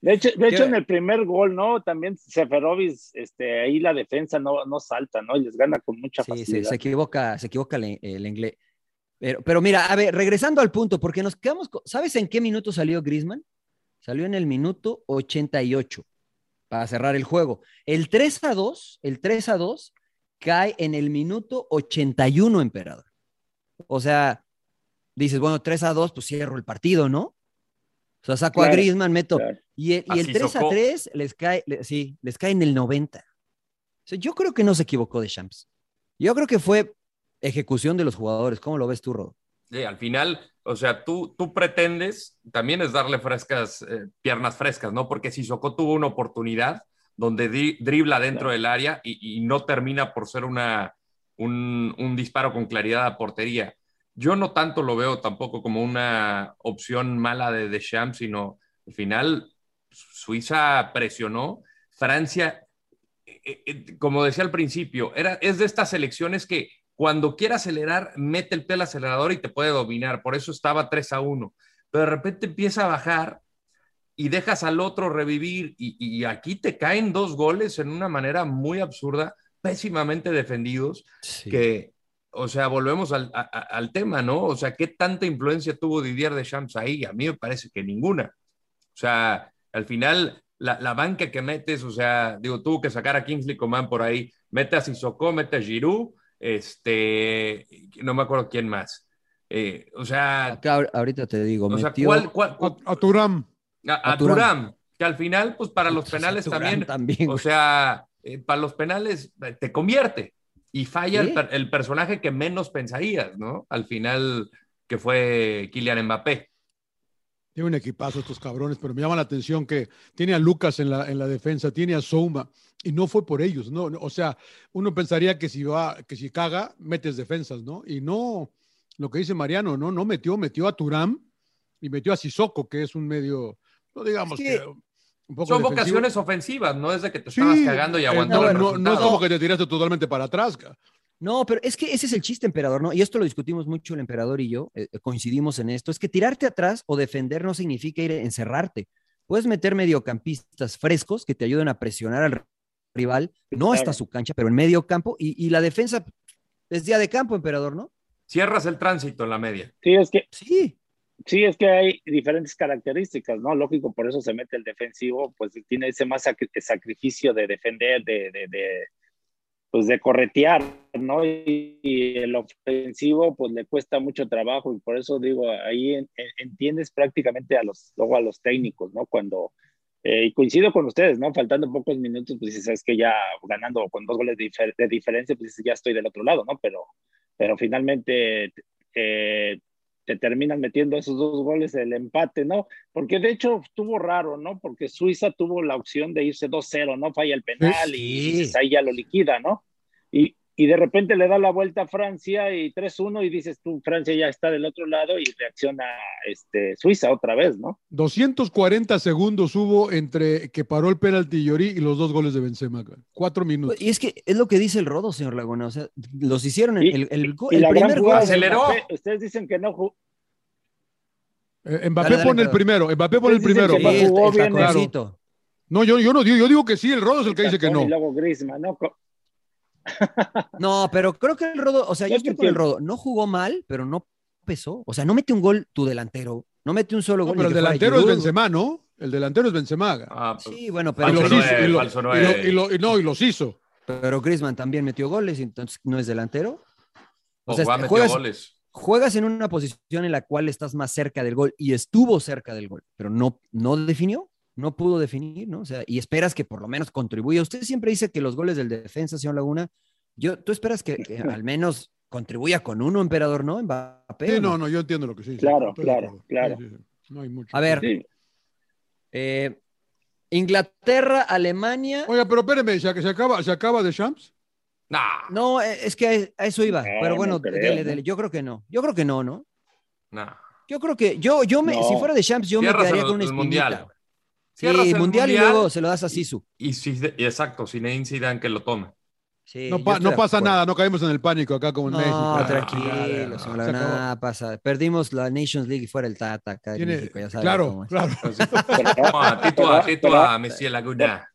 de hecho, de hecho, ¿Qué? en el primer gol, ¿no? También Seferovic, este, ahí la defensa no, no salta, ¿no? Y les gana con mucha Sí, se, facilidad. se equivoca, se equivoca el, el inglés. Pero, pero mira, a ver, regresando al punto, porque nos quedamos, con- ¿sabes en qué minuto salió Griezmann? Salió en el minuto 88 para cerrar el juego. El 3 a 2, el 3 a 2 cae en el minuto 81, emperador. O sea, dices, bueno, 3 a 2, pues cierro el partido, ¿no? O sea, saco a Griezmann, meto. claro. Y el, y el Así 3 socó. a 3 les cae, le- sí, les cae en el 90. O sea, yo creo que no se equivocó de Champs. Yo creo que fue ejecución de los jugadores. ¿Cómo lo ves tú, Rodo? Sí, al final, o sea, tú, tú pretendes, también es darle frescas, eh, piernas frescas, ¿no? Porque Sissoko tuvo una oportunidad donde dribla dentro del área y, y no termina por ser una, un, un disparo con claridad a portería. Yo no tanto lo veo tampoco como una opción mala de Deschamps, sino al final Suiza presionó, Francia, eh, eh, como decía al principio, era, es de estas selecciones que cuando quiere acelerar, mete el pie al acelerador y te puede dominar, por eso estaba 3 a 1, pero de repente empieza a bajar y dejas al otro revivir y, y aquí te caen dos goles en una manera muy absurda, pésimamente defendidos, Sí. que, o sea, volvemos al, a- a- al tema, ¿no? O sea, ¿qué tanta influencia tuvo Didier Deschamps ahí? A mí me parece que ninguna. O sea, al final, la, la banca que metes, o sea, digo, tuvo que sacar a Kingsley Coman por ahí, mete a Sissoko, mete a Giroud, este, no me acuerdo quién más. Eh, o sea, Acá ahorita te digo, o sea, metió ¿cuál, cuál- cuál- A, a Turam. a, que al final, pues para los Pues, penales también, también, o sea, eh, para los penales eh, te convierte y falla Sí. el, per- el personaje que menos pensarías, ¿no? Al final, que fue Kylian Mbappé. Tiene un equipazo estos cabrones, pero me llama la atención que tiene a Lucas en la, en la defensa, tiene a Souma, y no fue por ellos, ¿no? O sea, uno pensaría que si va, que si caga, metes defensas, ¿no? Y no, lo que dice Mariano, no, no metió, metió a Turam y metió a Sissoko, que es un medio, no digamos Es que, que un poco Son defensivo. vocaciones ofensivas, no es de que te Sí, estabas cagando y eh, aguantando no, no, no es como que te tiraste totalmente para atrás. ca. No, pero es que ese es el chiste, emperador, ¿no? Y esto lo discutimos mucho el emperador y yo, eh, coincidimos en esto, es que tirarte atrás o defender no significa ir a encerrarte. Puedes meter mediocampistas frescos que te ayuden a presionar al rival, no hasta su cancha, pero en medio campo, y, y la defensa es día de campo, emperador, ¿no? Cierras el tránsito en la media. Sí, es que, Sí, sí, es que hay diferentes características, ¿no? Lógico, por eso se mete el defensivo, pues tiene ese más sacri- sacrificio de defender, de, de, de, pues de corretear, ¿no? Y, y el ofensivo, pues le cuesta mucho trabajo y por eso digo, ahí en- en- entiendes prácticamente a los, luego a los técnicos, ¿no? Cuando, eh, y coincido con ustedes, ¿no? Faltando pocos minutos, pues dices, es que ya ganando con dos goles de, difer- de diferencia, pues ya estoy del otro lado, ¿no? Pero, pero finalmente eh, te terminan metiendo esos dos goles, el empate, ¿no? Porque de hecho estuvo raro, ¿no? Porque Suiza tuvo la opción de irse 2-0, ¿no? Falla el penal y dices, ahí ya lo liquida, ¿no? Y, y de repente le da la vuelta a Francia y 3-1 y dices tú, Francia ya está del otro lado y reacciona este, Suiza otra vez, ¿no? 240 segundos hubo entre que paró el penalti Llorí y los dos goles de Benzema. Cuatro minutos. y es que es lo que dice el Rodo, señor Laguna, o sea, los hicieron, Y- el, el, Y el primer gol, aceleró. Mbappé, ustedes dicen que no jugó. Eh, Mbappé Dale, dale, pone el primero, Mbappé pone el primero. que Sí, no jugó el bien, taconcito. No, yo, yo no digo, yo digo que sí, el Rodo es el que dice que no. Y luego Griezmann, ¿no? No, pero creo que el Rodo, o sea, yo estoy con el. Rodo, no jugó mal, pero no pesó. O sea, no mete un gol tu delantero, no mete un solo No, gol. pero el delantero es. Benzema, ¿no? El delantero es Benzema. Ah, pues, Sí, bueno, pero, y lo- falso y lo- nueve. y lo- y no, y los hizo. pero Griezmann también metió goles, entonces no es delantero. O sea, Pogba este, metió juegas, goles. juegas en una posición en la cual estás más cerca del gol y estuvo cerca del gol, pero no, no definió, no pudo definir, ¿no? O sea, y esperas que por lo menos contribuya. Usted siempre dice que los goles del defensa, señor Laguna, yo, tú esperas que, que al menos contribuya con uno, emperador, ¿no? Mbappé, Sí, ¿o no, no, yo entiendo lo que sí. sí, Claro, claro, claro. Sí, sí, sí. No hay mucho. A ver, Sí. eh, Inglaterra, Alemania. Oiga, pero espéreme, ¿se, se acaba, se acaba de Champs? Nah, No, es que a eso iba, No, pero no bueno, creo, dele, dele. Yo creo que no. Yo creo que no, ¿no? nah. Yo creo que yo, yo me, No. si fuera de Champs, yo me quedaría el- con una el espinita. mundial. Sí, el mundial, y Mundial luego se lo das a Sisu. Y sí, y exacto, Zinedine Zidane que lo tome. Sí, No, pa- no pasa nada, no caemos en el pánico acá como en No, México. Ah, tranquilo, Laguna, acabó. nada pasa. Perdimos la Nations League y fuera el Tata acá en México, ya saben claro, cómo es. claro. Toma, Tito a, Tito a Messi Laguna.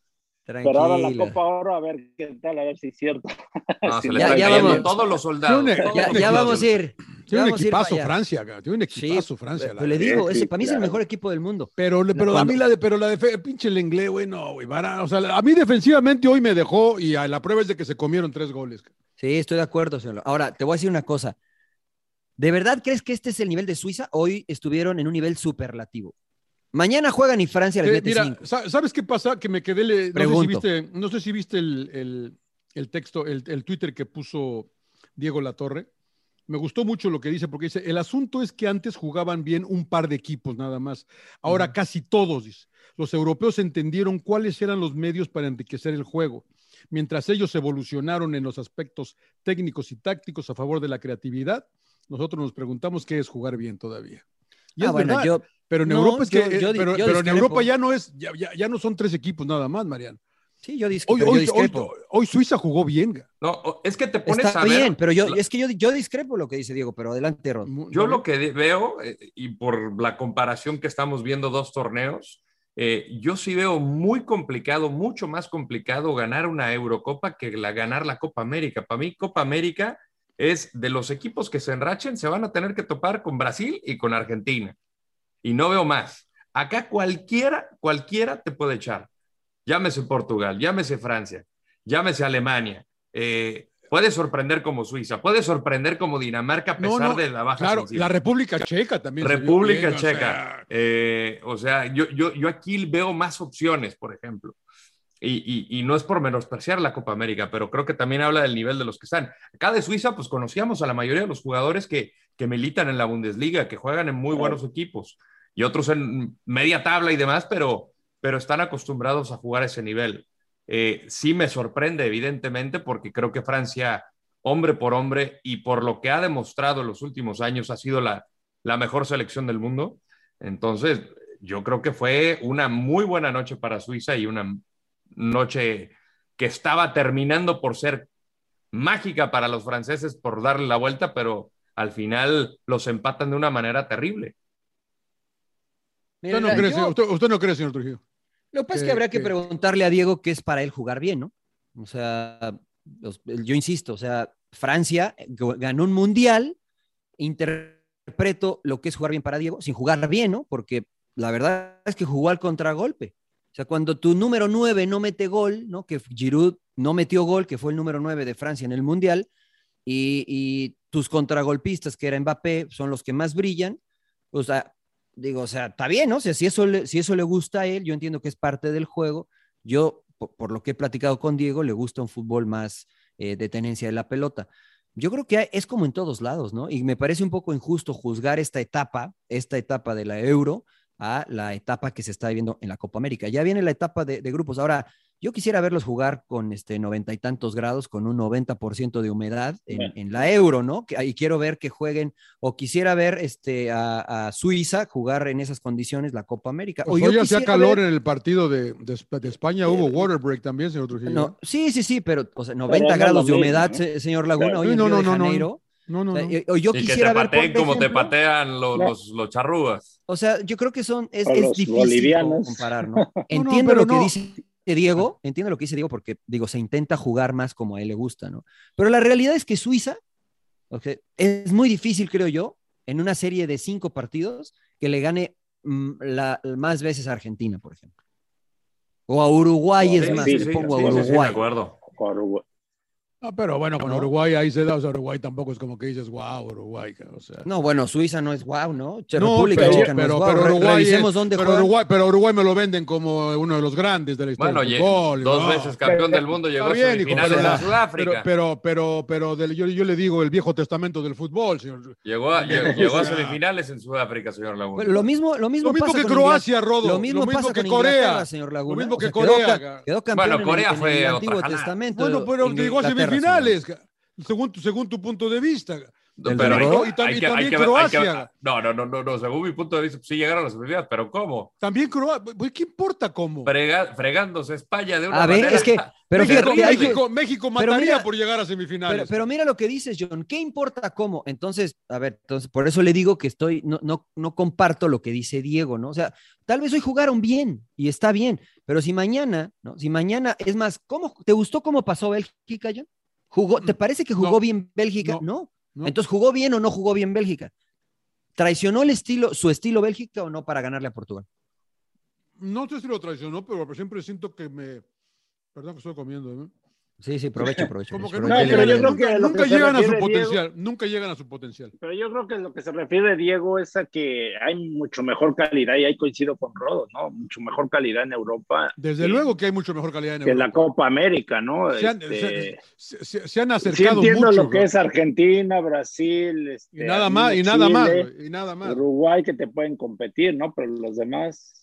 Pero ahora la Tranquilo. Copa Oro, a ver qué tal, a ver si es cierto. No, Sí, se le ya- ya vamos. todos los soldados. Todos Ya, los ya vamos a ir. Tiene un equipazo. Francia tiene un equipazo Francia. la Pero le verdad. digo, Sí, ese, para mí es el mejor equipo del mundo. Pero, pero a mí la de, pero la de pinche el inglés, güey, no, güey, o sea, a mí defensivamente hoy me dejó y a la prueba es de que se comieron tres goles. Sí, estoy de acuerdo, señor. Ahora, te voy a decir una cosa. ¿De verdad crees que este es el nivel de Suiza? Hoy estuvieron en un nivel superlativo. Mañana juegan y Francia les Eh, mete mira, cinco. ¿sabes qué pasa? Que me quedé, le- no, sé si viste, no sé si viste el, el- el texto, el, el Twitter que puso Diego Latorre. Me gustó mucho lo que dice, porque dice, el asunto es que antes jugaban bien un par de equipos nada más, ahora casi todos, dice. Los europeos entendieron cuáles eran los medios para enriquecer el juego, mientras ellos evolucionaron en los aspectos técnicos y tácticos a favor de la creatividad, nosotros nos preguntamos qué es jugar bien todavía. Y es Ah, bueno, verdad. yo- pero en no, Europa es que, yo- yo di- pero, yo pero en discrepo. Europa ya no es, ya, ya- ya no son tres equipos nada más, Mariano. Sí, yo, Hoy, yo hoy, hoy, discrepo. hoy Suiza jugó bien. No, es que te pones Está a ver. bien, pero yo, es que yo, yo discrepo lo que dice Diego, pero adelante, Rod. Yo lo que veo, eh, y por la comparación que estamos viendo dos torneos, eh, yo sí veo muy complicado, mucho más complicado ganar una Eurocopa que la, ganar la Copa América. Para mí, Copa América es de los equipos que se enrachen, se van a tener que topar con Brasil y con Argentina. Y no veo más. Acá cualquiera, cualquiera te puede echar. Llámese Portugal, llámese Francia, llámese Alemania. Eh, puede sorprender como Suiza, puede sorprender como Dinamarca a pesar no, de la baja Claro, la República Checa también. República bien, o Checa. sea, Eh, O sea, yo, yo, yo aquí veo más opciones, por ejemplo. Y, y- y no es por menospreciar la Copa América, pero creo que también habla del nivel de los que están. Acá de Suiza, pues conocíamos a la mayoría de los jugadores que, que militan en la Bundesliga, que juegan en muy buenos equipos y otros en media tabla y demás, pero, pero están acostumbrados a jugar a ese nivel. Eh, sí me sorprende, evidentemente, porque creo que Francia, hombre por hombre, y por lo que ha demostrado en los últimos años, ha sido la, la mejor selección del mundo. Entonces, yo creo que fue una muy buena noche para Suiza y una noche que estaba terminando por ser mágica para los franceses por darle la vuelta, pero al final los empatan de una manera terrible. usted, no cree, yo- señor- usted- usted no cree, señor Trujillo. Lo que pasa es que- habría que preguntarle a Diego qué es para él jugar bien, ¿no? O sea, los- yo insisto, o sea, Francia g- ganó un mundial, interpreto lo que es jugar bien para Diego, sin jugar bien, ¿no? Porque la verdad es que jugó al contragolpe. O sea, cuando tu número 9 no mete gol, ¿no? Que Giroud no metió gol, que fue el número 9 de Francia en el mundial, y, y tus contragolpistas, que era Mbappé, son los que más brillan, o sea, digo, o sea, está bien, ¿no? O sea, si eso, le, si eso le gusta a él, yo entiendo que es parte del juego. Yo, por, lo que he platicado con Diego, le gusta un fútbol más eh, de tenencia de la pelota. Yo creo que es como en todos lados, ¿no? Y me parece un poco injusto juzgar esta etapa, esta etapa de la Euro, a la etapa que se está viviendo en la Copa América. Ya viene la etapa de, de grupos. Ahora, yo quisiera verlos jugar con este noventa y tantos grados, con un 90% de humedad en, en la Euro, ¿no? Que, y quiero ver que jueguen, o quisiera ver este, a, a Suiza jugar en esas condiciones la Copa América. Pues o hoy hacía calor ver- en el partido de, de Esp- de España, hubo water break también, señor Trujillo. no, sí, sí, sí, pero o sea, Pero 90 no es grados de mismo, humedad, señor Laguna, Claro. hoy Sí, en no, Río no, de no, no, Janeiro. No, no, O sea, no. yo y que quisiera te ver, por pateen como te patean los, los, los charrúas. O sea, yo creo que son, es, es difícil comparar, ¿no? Entiendo lo que no. dice Diego, entiendo lo que dice Diego porque, digo, se intenta jugar más como a él le gusta, ¿no? Pero la realidad es que Suiza, es muy difícil, creo yo, en una serie de cinco partidos, que le gane mm, la, más veces a Argentina, por ejemplo. O a Uruguay, es más, sí, le pongo sí, a sí, sí, de Uruguay. acuerdo. Ah, pero bueno, con ¿No? Uruguay ahí se da, o sea, Uruguay tampoco es como que dices, wow, Uruguay, o sea. no, bueno, Suiza no es guau, ¿no? Che, No, República pero, Checa no pero, es pero Re- Uruguay, Revisemos es- dónde pero. Uruguay, pero Uruguay me lo venden como uno de los grandes de la historia Bueno, del dos veces campeón del mundo, llegó a semifinales pero- en Sudáfrica. Pero, pero, pero, pero del- yo, yo le digo el viejo testamento del fútbol, señor. llegó, a, lle- llegó a semifinales en Sudáfrica, señor Laguna. Bueno, lo mismo, lo mismo, Lo mismo pasa que con Croacia. Rodo. Lo mismo, Lo mismo pasa que con Corea. Señor Laguna. Lo mismo O que sea, Corea, Quedó, campeón Bueno, en Corea en fue el Antiguo. Testamento. Bueno, pero ca- según, tu- según tu punto de vista. pero Rodo. Y que, también que que Croacia. no, no, no, no, no, según mi punto de vista, pues sí llegaron a las semifinales, pero ¿cómo? También Croacia. ¿Qué importa cómo? Frega- fregándose España de una A ver, manera. es que, pero México, fíjate, hay que- México, mataría mira- por llegar a semifinales. pero, pero mira lo que dices, John. ¿Qué importa cómo? Entonces, a ver, entonces, por eso le digo que estoy, no, no, no comparto lo que dice Diego, ¿no? O sea, tal vez hoy jugaron bien y está bien, pero si mañana, ¿no? Si mañana, es más, ¿cómo, ¿te gustó cómo pasó Bélgica, John? ¿Jugó, ¿Te parece que jugó No. bien Bélgica? No. Entonces, ¿jugó bien o no jugó bien Bélgica? ¿Traicionó el estilo, su estilo Bélgica o no para ganarle a Portugal? No sé si lo traicionó, pero siempre siento que me. Perdón que estoy comiendo. ¿no? Sí, sí, provecho, provecho. Como que provecho. nunca, No, pero yo llegan, creo nunca- que que llegan a su potencial. Nunca llegan a su potencial. Pero yo creo que lo que se refiere Diego es a que hay mucho mejor calidad, y ahí coincido con Rodo, ¿no? Mucho mejor calidad en Europa. Desde que- luego que hay mucho mejor calidad en Que en la Europa. Copa América, ¿no? Se han, Este, se- se- se han sí acercado entiendo mucho. lo que ¿no? es Argentina, Brasil, Y este, nada más, y nada más, y nada más. Uruguay que te pueden competir, ¿no? Pero los demás,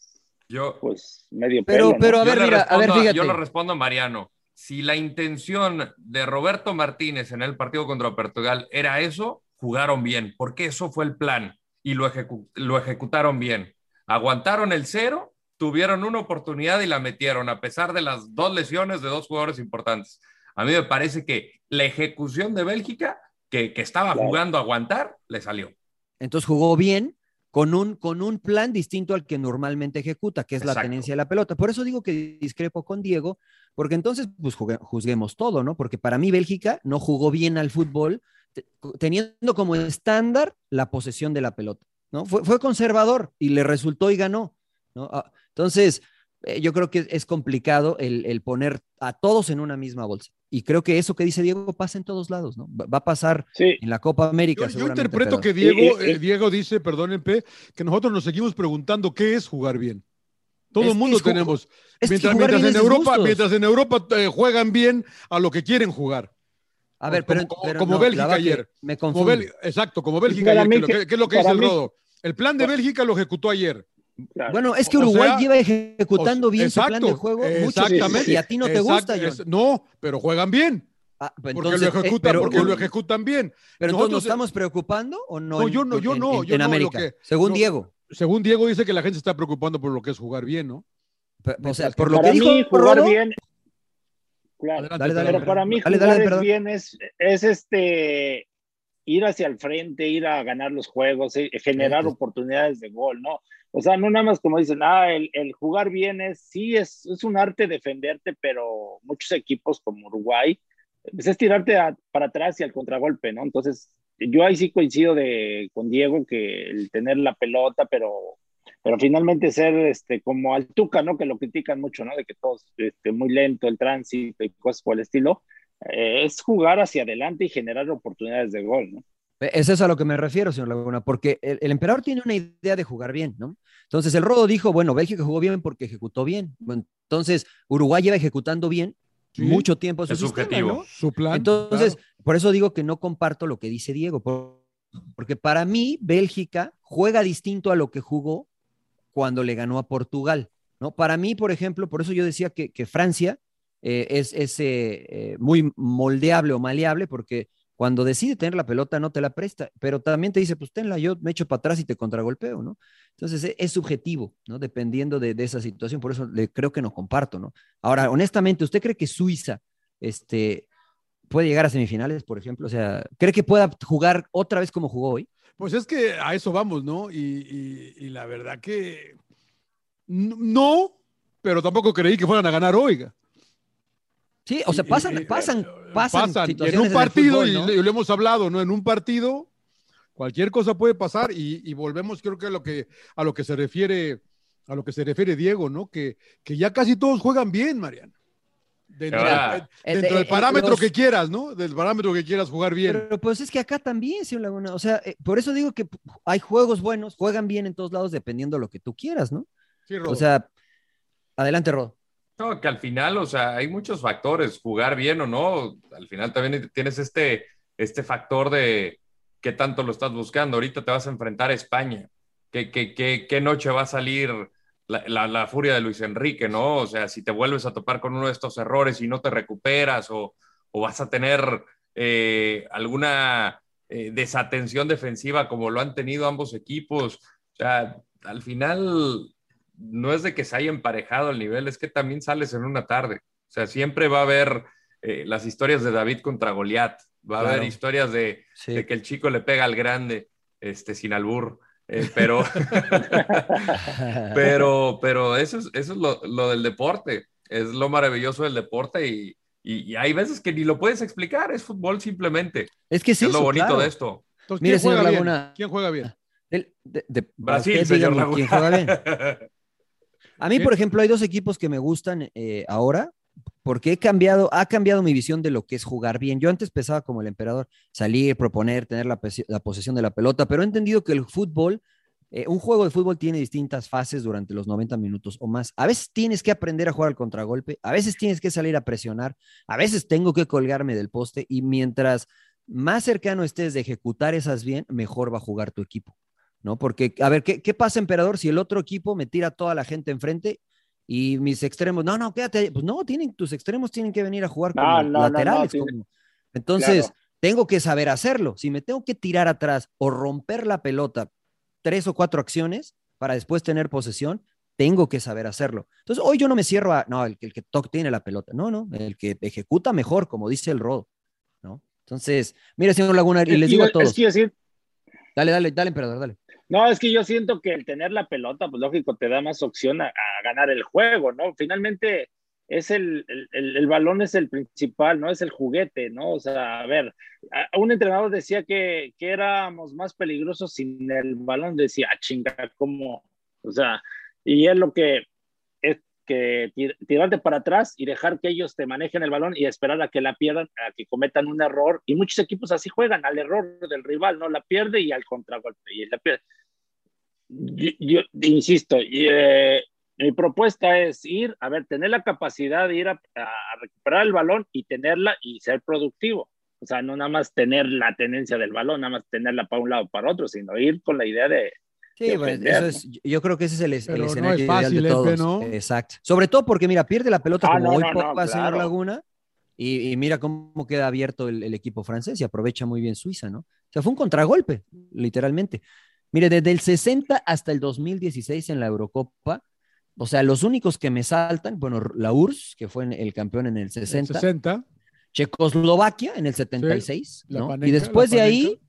Yo, pues medio Pero- pelo, ¿no? pero- a yo ver, mira, a ver, respondo fíjate. Yo le respondo a Mariano. Si la intención de Roberto Martínez en el partido contra Portugal era eso, jugaron bien, porque eso fue el plan. y lo, lo ejecutaron bien. Aguantaron el cero, tuvieron una oportunidad y la metieron, a pesar de las dos lesiones de dos jugadores importantes. A mí me parece que la ejecución de Bélgica, que, que estaba jugando a aguantar, le salió. Entonces jugó bien, con un, con un plan distinto al que normalmente ejecuta, que es la tenencia de la pelota. Por eso digo que discrepo con Diego, porque entonces pues juzguemos todo, ¿no? Porque para mí Bélgica no jugó bien al fútbol teniendo como estándar la posesión de la pelota, ¿no? Fue, fue conservador y le resultó y ganó, ¿no? Ah, entonces, eh, yo creo que es complicado el, poner a todos en una misma bolsa. Y creo que eso que dice Diego pasa en todos lados, ¿no? Va a pasar en la Copa América. Yo, interpreto que Diego, eh, Diego dice, perdón, P, que nosotros nos seguimos preguntando qué es jugar bien. Todo el mundo tenemos. Mientras, en Europa, mientras, en Europa, juegan bien a lo que quieren jugar. A ver, pero, como, Bélgica ayer. Me exacto, como Bélgica ayer. ¿Qué es lo que dice el Rodo? El plan de Bélgica lo ejecutó ayer. Bueno, es que Uruguay lleva ejecutando bien su plan de juego exactamente, y a ti no te gusta, No, pero juegan bien. Ah, pues porque lo eh, ejecutan, porque lo ejecutan bien. Pero entonces nos estamos preocupando o no? No, yo no, yo no. En, América, según Diego. Según Diego dice que la gente se está preocupando por lo que es jugar bien, ¿no? o sea, por lo que dijo jugar bien. Claro, pero para mí jugar bien es, es este ir hacia el frente, ir a ganar los juegos, eh, generar oportunidades de gol, ¿no? O sea, no nada más como dicen, ah, el, jugar bien es, sí, es, es, un arte defenderte, pero muchos equipos como Uruguay, pues es tirarte para atrás y al contragolpe, ¿no? Entonces, yo ahí sí coincido de, con Diego que el tener la pelota, pero, pero finalmente ser este, como al Tuca, ¿no? Que lo critican mucho, ¿no? De que todo este, muy lento, el tránsito y cosas por el estilo. Eh, es jugar hacia adelante y generar oportunidades de gol, ¿no? Es eso a lo que me refiero, señor Laguna, porque el, emperador tiene una idea de jugar bien, ¿no? Entonces el Rodo dijo, bueno, Bélgica jugó bien porque ejecutó bien. entonces Uruguay lleva ejecutando bien mucho tiempo su, objetivo, su plan. Entonces, por eso digo que no comparto lo que dice Diego, porque para mí Bélgica juega distinto a lo que jugó cuando le ganó a Portugal, ¿no? Para mí, por ejemplo, por eso yo decía que, Francia eh, es, eh, eh, muy moldeable o maleable, porque cuando decide tener la pelota, no te la presta, pero también te dice, pues tenla, yo me echo para atrás y te contragolpeo, ¿no? Entonces e, es, subjetivo, ¿no? Dependiendo de, esa situación, por eso le, creo que no comparto, ¿no? Ahora, honestamente, ¿usted cree que Suiza este, puede llegar a semifinales, por ejemplo? O sea, ¿cree que pueda jugar otra vez como jugó hoy? Pues es que a eso vamos, ¿no? Y, y la verdad que no, pero tampoco creí que fueran a ganar, oiga. Sí, o sea, pasan, pasan, pasan, En un partido, y, lo hemos hablado, ¿no? En un partido, cualquier cosa puede pasar y, volvemos, creo que a lo que, a lo que se refiere, a lo que se refiere Diego, ¿no? Que, que ya casi todos juegan bien, Mariano. Dentro, del parámetro que quieras, ¿no? Del parámetro que quieras jugar bien. Pero pues es que acá también, señor Laguna. O sea, eh, por eso digo que hay juegos buenos, juegan bien en todos lados dependiendo de lo que tú quieras, ¿no? Sí, O sea, adelante, Rod. Que al final, o sea, hay muchos factores, jugar bien o no, al final también tienes este, este factor de qué tanto lo estás buscando. Ahorita te vas a enfrentar a España. ¿Qué, qué, qué, qué noche va a salir la, la, furia de Luis Enrique, no? O sea, si te vuelves a topar con uno de estos errores y no te recuperas o, o vas a tener eh, alguna eh, desatención defensiva como lo han tenido ambos equipos. O sea, al final no es de que se haya emparejado el nivel, es que también sales en una tarde. O sea, siempre va a haber eh, las historias de David contra Goliat, va a haber historias de, que el chico le pega al grande, este, sin albur. Eh, pero, pero, pero eso es, eso es lo, del deporte, es lo maravilloso del deporte y, y, hay veces que ni lo puedes explicar, es fútbol simplemente. Es que sí. Es lo bonito de esto. ¿quién, juega bien? ¿quién juega bien? Brasil, señor ¿Quién juega bien? A mí, por ejemplo, hay dos equipos que me gustan eh, ahora porque he cambiado, ha cambiado mi visión de lo que es jugar bien. Yo antes pensaba como el emperador, salir, proponer, tener la, posesión de la pelota, pero he entendido que el fútbol, eh, un juego de fútbol tiene distintas fases durante los 90 minutos o más. A veces tienes que aprender a jugar al contragolpe, a veces tienes que salir a presionar, a veces tengo que colgarme del poste y mientras más cercano estés de ejecutar esas bien, mejor va a jugar tu equipo. ¿No? Porque, a ver, ¿qué, pasa, emperador, si el otro equipo me tira toda la gente enfrente y mis extremos, no, no, quédate, pues no, tienen, tus extremos tienen que venir a jugar como laterales. Entonces, tengo que saber hacerlo. Si me tengo que tirar atrás o romper la pelota tres o cuatro acciones para después tener posesión, tengo que saber hacerlo. Entonces, hoy yo no me cierro a, no, el, el que toque tiene la pelota, no, no, el que ejecuta mejor, como dice el Rodo, ¿no? Entonces, mire, señor Laguna, y les digo a todos. dale, dale, dale, emperador, dale. No, es que yo siento que el tener la pelota, pues lógico, te da más opción a, ganar el juego, ¿no? Finalmente, es el, el, el, balón es el principal, no es el juguete, ¿no? O sea, a ver, a, un entrenador decía que, que, éramos más peligrosos sin el balón, decía, ah, chinga, ¿cómo? O sea, y es lo que es que tirarte para atrás y dejar que ellos te manejen el balón y esperar a que la pierdan, a que cometan un error. Y muchos equipos así juegan al error del rival, ¿no? La pierde y al contragolpe, y la pierde. Yo, yo insisto, eh, mi propuesta es ir, a ver, tener la capacidad de ir a, a, recuperar el balón y tenerla y ser productivo. O sea, no nada más tener la tenencia del balón, nada más tenerla para un lado o para otro, sino ir con la idea de. Sí, bueno, eso es, yo creo que ese es el, el escenario no es fácil, ideal de todos. ¿no? Exacto. Sobre todo porque, mira, pierde la pelota Ah, como no, hoy no, no, Pogba, señor claro. Laguna, y, y mira cómo queda abierto el, el equipo francés y aprovecha muy bien Suiza, ¿no? O sea, fue un contragolpe, literalmente. Mire, desde el 60 hasta el 2016 en la Eurocopa, o sea, los únicos que me saltan, bueno, la URSS, que fue el campeón en el 60, 60. Checoslovaquia en el 76, la ¿no? Y después la de ahí,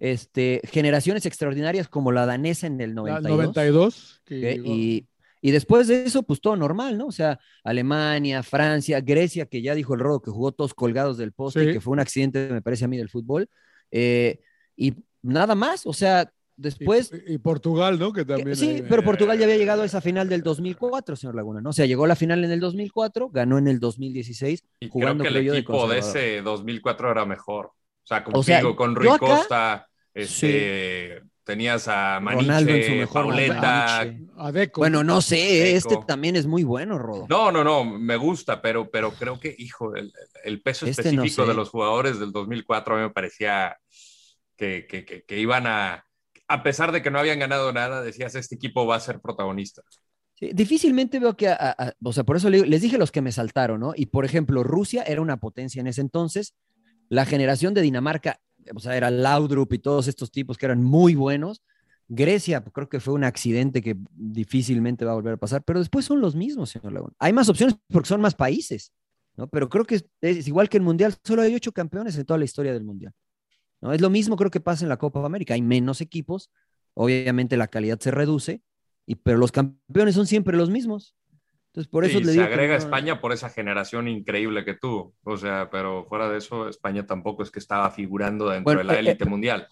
este, generaciones extraordinarias como la danesa en el La 92. 92. que ¿ok? llegó. Y, y después de eso, pues todo normal, ¿no? O sea, Alemania, Francia, Grecia, que ya dijo el Rodo que jugó todos colgados del poste, Sí. y que fue un accidente, me parece a mí, del fútbol. eh, y nada más, o sea, después y, y Portugal, ¿no? Que también. Sí, pero Portugal ya había llegado a esa final del 2004, señor Laguna, ¿no? O sea, llegó a la final en el 2004, ganó en el 2016, Y jugando creo que el equipo de, ese 2004 era mejor. O sea, contigo, O sea, con Rui acá- Costa, este, tenías a Maniche, Ronaldo en su mejor Pauleta. A Deco. Bueno, no sé, este también es muy bueno, Rodo. No, no, no, me gusta, pero, pero creo que, hijo, el, el peso Este no específico sé. de los jugadores del 2004 a mí me parecía que, que, que, que iban a, a pesar de que no habían ganado nada, decías, este equipo va a ser protagonista. Sí, difícilmente veo que, a- a- o sea, por eso les dije los que me saltaron, ¿no? Y por ejemplo, Rusia era una potencia en ese entonces, la generación de Dinamarca, o sea, era Laudrup y todos estos tipos que eran muy buenos. Grecia, pues, creo que fue un accidente que difícilmente va a volver a pasar, pero después son los mismos, señor Laguna. Hay más opciones porque son más países, ¿no? Pero creo que es igual que el Mundial, solo hay ocho campeones en toda la historia del Mundial, ¿no? Es lo mismo creo que pasa en la Copa América, hay menos equipos, obviamente la calidad se reduce, y, pero los campeones son siempre los mismos. Entonces, por eso Sí, le se digo. que agrega no- España por esa generación increíble que tuvo. O sea, pero fuera de eso, España tampoco es que estaba figurando dentro Bueno, de la eh, élite eh, mundial.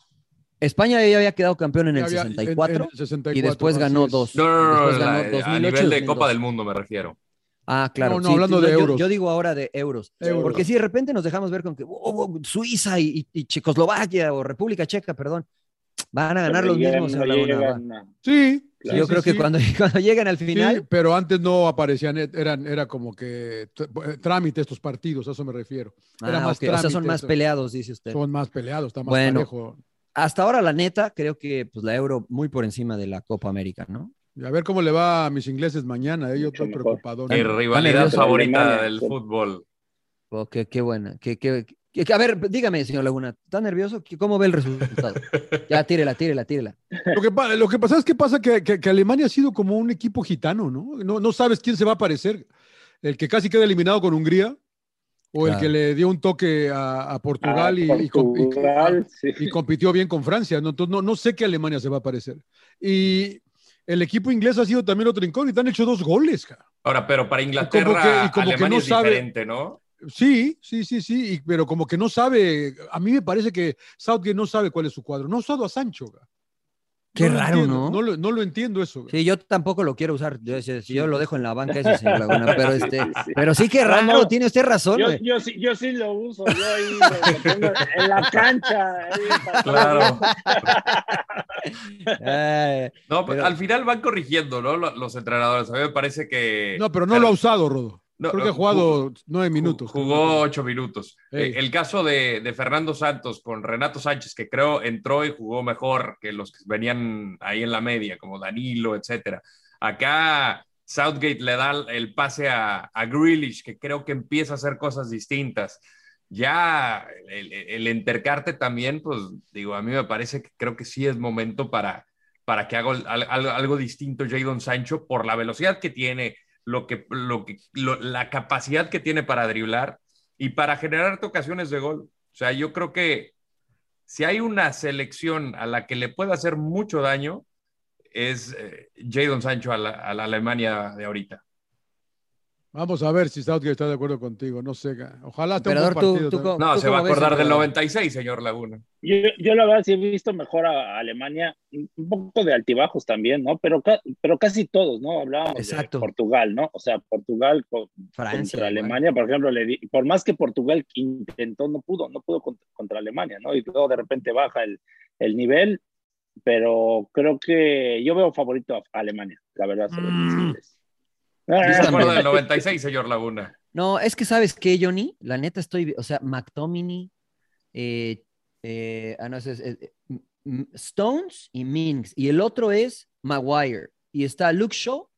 España ya había quedado campeón en el Ya había- en- en 64, el 64, y después ganó dos. No, no, no, Después no, ganó la- 2008 a nivel de 2012. Copa del Mundo me refiero. Ah, claro. No, no, sí, hablando sí, de yo- euros. Yo, digo ahora de euros. Euros. Porque si de repente nos dejamos ver con que oh, oh, Suiza y, y- y Checoslovaquia o República Checa, perdón, van a ganar Pero los llegan- mismos. no llegan Sí. Yo sí, creo sí, que sí. cuando, cuando llegan al Sí, final, pero antes no aparecían, eran, era como que t- trámite estos partidos, a eso me refiero. Era Ah, más ok, o sea, son más peleados, dice usted. Son más peleados, está más Bueno. parejo. Hasta ahora, la neta, creo que pues, la Euro muy por encima de la Copa América, ¿no? Y a ver cómo le va a mis ingleses mañana, eh, yo estoy mejor. preocupado. Mi rivalidad favorita Alemania, del sí. fútbol. Oh, qué, qué buena. Qué, qué- qué- qué- a ver, dígame, señor Laguna, ¿está nervioso? ¿Qué- ¿Cómo ve el resultado? ya, tírela, tírela, tírela. Lo que, lo que pasa es que pasa que, que- que Alemania ha sido como un equipo gitano, ¿no? ¿no? No sabes quién se va a aparecer. El que casi queda eliminado con Hungría o el que le dio un toque a, a Portugal, a y, y com- y- Portugal, sí. y compitió bien con Francia. ¿no? Entonces, no, no sé qué Alemania se va a aparecer. Y el equipo inglés ha sido también otro incógnito. Han hecho dos goles. cara. Ahora, pero para como Inglaterra, que- y como que Alemania no es sabe- diferente, ¿no? Sí, sí, sí, sí, y- pero como que no sabe, a mí me parece que Southgate no sabe cuál es su cuadro. No ha usado a Sancho. cara. Qué raro, entiendo, ¿no? No lo, no lo entiendo eso. Sí, yo tampoco lo quiero usar. Yo, si- si yo lo dejo en la banca ese, señor Laguna. Pero, este, Sí, sí. pero sí que No, raro, no. tiene usted razón. Yo, sí, yo sí lo uso, yo ahí lo, lo tengo en la cancha. ahí, Claro. No, pues, Pero- al final van corrigiendo, ¿no? Lo- Los entrenadores. A mí me parece que. No, pero no lo ha usado, Rodo. No, Creo que ha jugado nueve minutos. Jugó ocho minutos. Eh, el caso de, de Fernando Santos con Renato Sánchez, que creo entró y jugó mejor que los que venían ahí en la media, como Danilo, etcétera. Acá Southgate le da el pase a, a Grealish, que creo que empieza a hacer cosas distintas. Ya el, el entercarte también, pues digo, a mí me parece que creo que sí es momento para, para que haga al- al- algo distinto Jadon Sancho por la velocidad que tiene, lo que, lo que, lo- la capacidad que tiene para driblar y para generarte ocasiones de gol. O sea, yo creo que si hay una selección a la que le puede hacer mucho daño, es eh, Jadon Sancho a la, a la Alemania de ahorita. Vamos a ver si Southgate está de acuerdo contigo. No sé. Ojalá esté un tú- partido tú No, ¿Tú se va a cómo ves, acordar del emperador? 96, señor Laguna. Yo, yo la verdad sí he visto mejor a Alemania, un poco de altibajos también, ¿no? Pero, ca- pero casi todos, ¿no? Hablábamos Exacto. de Portugal, ¿no? O sea, Portugal con- Francia, contra. Alemania, por ejemplo, le di- por más que Portugal intentó, no pudo, no pudo contra, contra Alemania, ¿no? Y luego de repente baja el, el nivel, pero creo que yo veo favorito a Alemania, la verdad. sobre Mm. decirles. ¿Sí se acuerda también. del 96, señor Laguna? No, es que sabes qué, Johnny, la neta estoy, o sea, McTominay, eh, eh, ah, no, ese es, eh, M- Stones y Minks, y el otro es Maguire, y está Luke Shaw